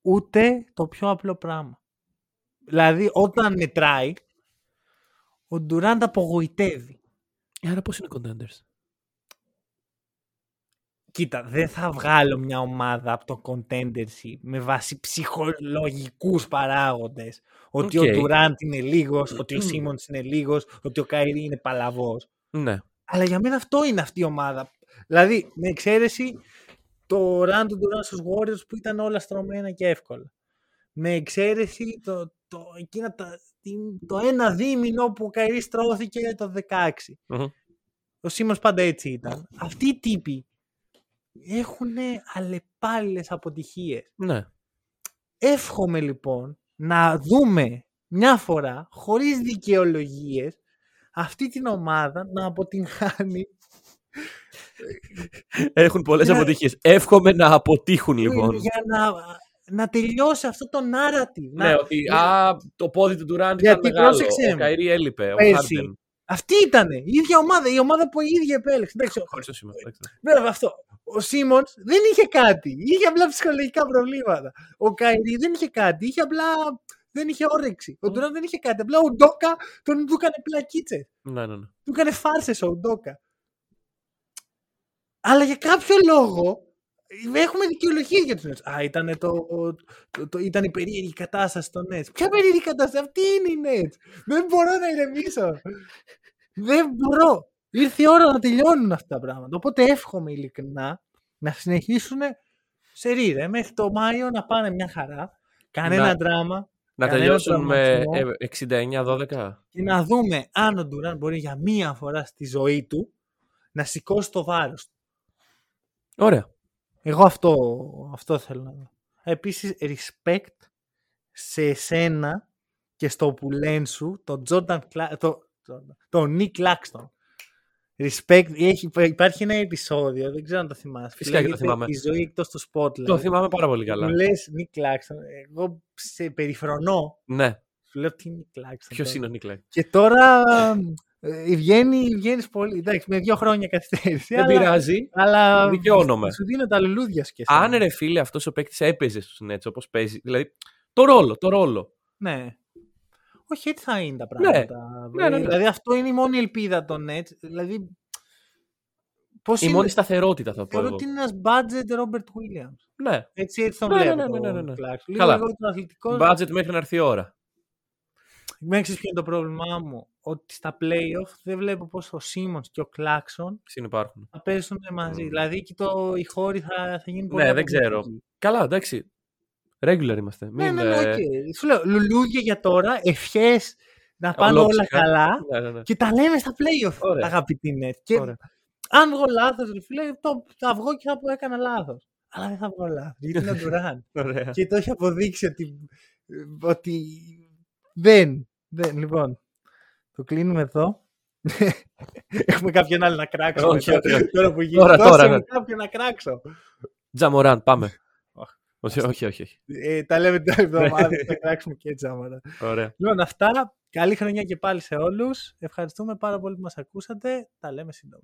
Speaker 1: ούτε το πιο απλό πράγμα. Δηλαδή όταν μετράει, ο Ντουράν θα απογοητεύει.
Speaker 2: Ε, Άρα πώς είναι contenders;
Speaker 1: Κοίτα, δεν θα βγάλω μια ομάδα από το contendership με βάση ψυχολογικούς παράγοντες. Ότι
Speaker 2: Οκ.
Speaker 1: ο Durant είναι λίγος, ότι ο Simmons είναι λίγος, ότι ο Kyrie είναι παλαβός.
Speaker 2: Ναι.
Speaker 1: Αλλά για μένα αυτό είναι αυτή η ομάδα. Δηλαδή, με εξαίρεση το run του Durant στους Warriors που ήταν όλα στρωμένα και εύκολα. Με εξαίρεση το, το, εκείνα τα, την- το ένα δίμηνο που ο Kyrie στρώθηκε το 16.
Speaker 2: Μμμ.
Speaker 1: Ο Σίμος πάντα έτσι ήταν. Αυτοί οι τύποι έχουν αλλεπάλληλες αποτυχίες.
Speaker 2: Ναι.
Speaker 1: Εύχομαι λοιπόν να δούμε μια φορά, χωρίς δικαιολογίες, αυτή την ομάδα να αποτυγχάνει
Speaker 2: Έχουν πολλές
Speaker 1: Ναι.
Speaker 2: αποτυχίες. Εύχομαι να αποτύχουν λοιπόν.
Speaker 1: για να, να τελειώσει αυτό το narrative.
Speaker 2: Ναι,
Speaker 1: να,
Speaker 2: ότι α, το πόδι του Durant ήταν
Speaker 1: Γιατί
Speaker 2: μεγάλο.
Speaker 1: πρόσεξε
Speaker 2: Ο
Speaker 1: με.
Speaker 2: Καϊρή έλειπε. Ο
Speaker 1: Πέρσι.
Speaker 2: Harden.
Speaker 1: Αυτή ήταν η ίδια ομάδα, η ομάδα που η ίδια επέλεξε. Εντάξει,
Speaker 2: Χωρίς το σημείο. εντάξει.
Speaker 1: Βέβαια αυτό. Ο Σίμονς δεν είχε κάτι. Είχε απλά ψυχολογικά προβλήματα. Ο Καϊρή δεν είχε κάτι. Είχε απλά. Δεν είχε όρεξη. Ο Ντουράν δεν είχε κάτι. Απλά ο Ντόκα τον του έκανε πλακίτσε.
Speaker 2: Ναι, ναι, ναι.
Speaker 1: Του έκανε φάρσες ο Ντόκα. Αλλά για κάποιο λόγο έχουμε δικαιολογίες για τους Nets. Α, ήταν, το, το, το, ήταν η περίεργη κατάσταση των Nets. Ποια περίεργη κατάσταση, αυτή είναι η Nets. Δεν μπορώ να ηρεμήσω. Δεν μπορώ. Ήρθε η ώρα να τελειώνουν αυτά τα πράγματα. Οπότε εύχομαι ειλικρινά να συνεχίσουν σε ρίδε μέχρι το Μάιο να πάνε μια χαρά. Κανένα
Speaker 2: Να-
Speaker 1: δράμα.
Speaker 2: Να
Speaker 1: Κανένα
Speaker 2: τελειώσουν με
Speaker 1: τραυματισμό.
Speaker 2: ε, 69-12.
Speaker 1: και να δούμε αν ο Ντουράν μπορεί για μία φορά στη ζωή του να σηκώσει το βάρος του.
Speaker 2: Ωραία.
Speaker 1: Εγώ αυτό, αυτό θέλω να δω. Επίσης, respect σε εσένα και στο που λένε σου τον Jordan, Cla- το, το Nick Claxton. Respect. Έχει, υπάρχει ένα επεισόδιο, δεν ξέρω αν το θυμάσαι.
Speaker 2: Φυσικά και το
Speaker 1: λέγεται
Speaker 2: θυμάμαι.
Speaker 1: Η ζωή εκτός του spotlight.
Speaker 2: Το θυμάμαι πάρα πολύ καλά.
Speaker 1: Μου λες, Νίκ Κλάξον. Εγώ σε περιφρονώ.
Speaker 2: Ναι.
Speaker 1: Σου λέω τι είναι Νίκ Κλάξον.
Speaker 2: Ποιος
Speaker 1: τώρα.
Speaker 2: είναι ο Νίκλα.
Speaker 1: Και τώρα ε, βγαίνει, βγαίνεις πολύ. Εντάξει, με δύο χρόνια καθυστέρηση.
Speaker 2: Δεν
Speaker 1: αλλά-
Speaker 2: πειράζει.
Speaker 1: Αλλά
Speaker 2: Δικαιώνομαι.
Speaker 1: σου δίνω τα λουλούδια σου και εσένα.
Speaker 2: Αν ρε φίλε αυτός ο παίκτης έπαιζε στου Nets όπως παίζει. Δηλαδή. Το ρόλο, το ρόλο.
Speaker 1: Ναι. Όχι, έτσι θα είναι τα πράγματα.
Speaker 2: Ναι, ναι, ναι.
Speaker 1: Δηλαδή αυτό είναι η μόνη ελπίδα των Nets. Δηλαδή. Πώς
Speaker 2: Η
Speaker 1: είναι...
Speaker 2: μόνη σταθερότητα θα πω
Speaker 1: Θεωρώ
Speaker 2: εγώ.
Speaker 1: ότι είναι ένας budget Robert Williams.
Speaker 2: Ναι.
Speaker 1: Έτσι, έτσι τον
Speaker 2: Ναι, ναι,
Speaker 1: βλέπω.
Speaker 2: ναι, ναι, ναι,
Speaker 1: τον
Speaker 2: ναι.
Speaker 1: Clarkson. Λίγο
Speaker 2: Καλά.
Speaker 1: λιγότερο αθλητικός.
Speaker 2: Budget μέχρι να έρθει η ώρα.
Speaker 1: Με ξέρεις ποιο είναι το πρόβλημά μου; Ότι στα playoff δεν βλέπω πως ο Simmons και ο Clarkson
Speaker 2: Συνυπάρχουν.
Speaker 1: θα παίζουν μαζί. Δηλαδή εκεί το, οι χώροι θα, θα γίνουν πολύ
Speaker 2: Ναι, δεν ξέρω.
Speaker 1: αποκλειστικοί.
Speaker 2: Καλά, εντάξει. Regular είμαστε.
Speaker 1: Ναι,
Speaker 2: Μην,
Speaker 1: ναι, ναι,
Speaker 2: ε,
Speaker 1: οκ. Σου λέω, λουλούδια για τώρα, ευχές να πάνε όλα
Speaker 2: ολόψυχα.
Speaker 1: καλά
Speaker 2: Ναι, ναι, ναι.
Speaker 1: και τα λέμε στα playoff,
Speaker 2: Ωραία.
Speaker 1: αγαπητοί Nets. Και
Speaker 2: Ωραία.
Speaker 1: αν βγω λάθος, ρε φίλε, το, θα βγω και θα πω έκανα λάθος. Αλλά δεν θα βγω λάθος, γιατί είναι ο Ντουράν.
Speaker 2: Ωραία.
Speaker 1: και το έχει αποδείξει ότι, ότι δεν, δεν. Λοιπόν, το κλείνουμε εδώ. Έχουμε κάποιον άλλο να κράξουμε.
Speaker 2: Όχι,
Speaker 1: τώρα,
Speaker 2: όχι, όχι.
Speaker 1: τώρα που γίνει.
Speaker 2: Τώρα,
Speaker 1: Δώσε
Speaker 2: τώρα,
Speaker 1: μου
Speaker 2: ναι.
Speaker 1: κάποιον να κράξω.
Speaker 2: Τζαμοράν, πάμε. όχι, όχι, όχι. όχι.
Speaker 1: Ε, τα λέμε την άλλη εβδομάδα. θα κράξουμε και τζάματα.
Speaker 2: Ωραία.
Speaker 1: Λοιπόν, αυτά. Καλή χρονιά και πάλι σε όλους. Ευχαριστούμε πάρα πολύ που μας ακούσατε. Τα λέμε σύντομα.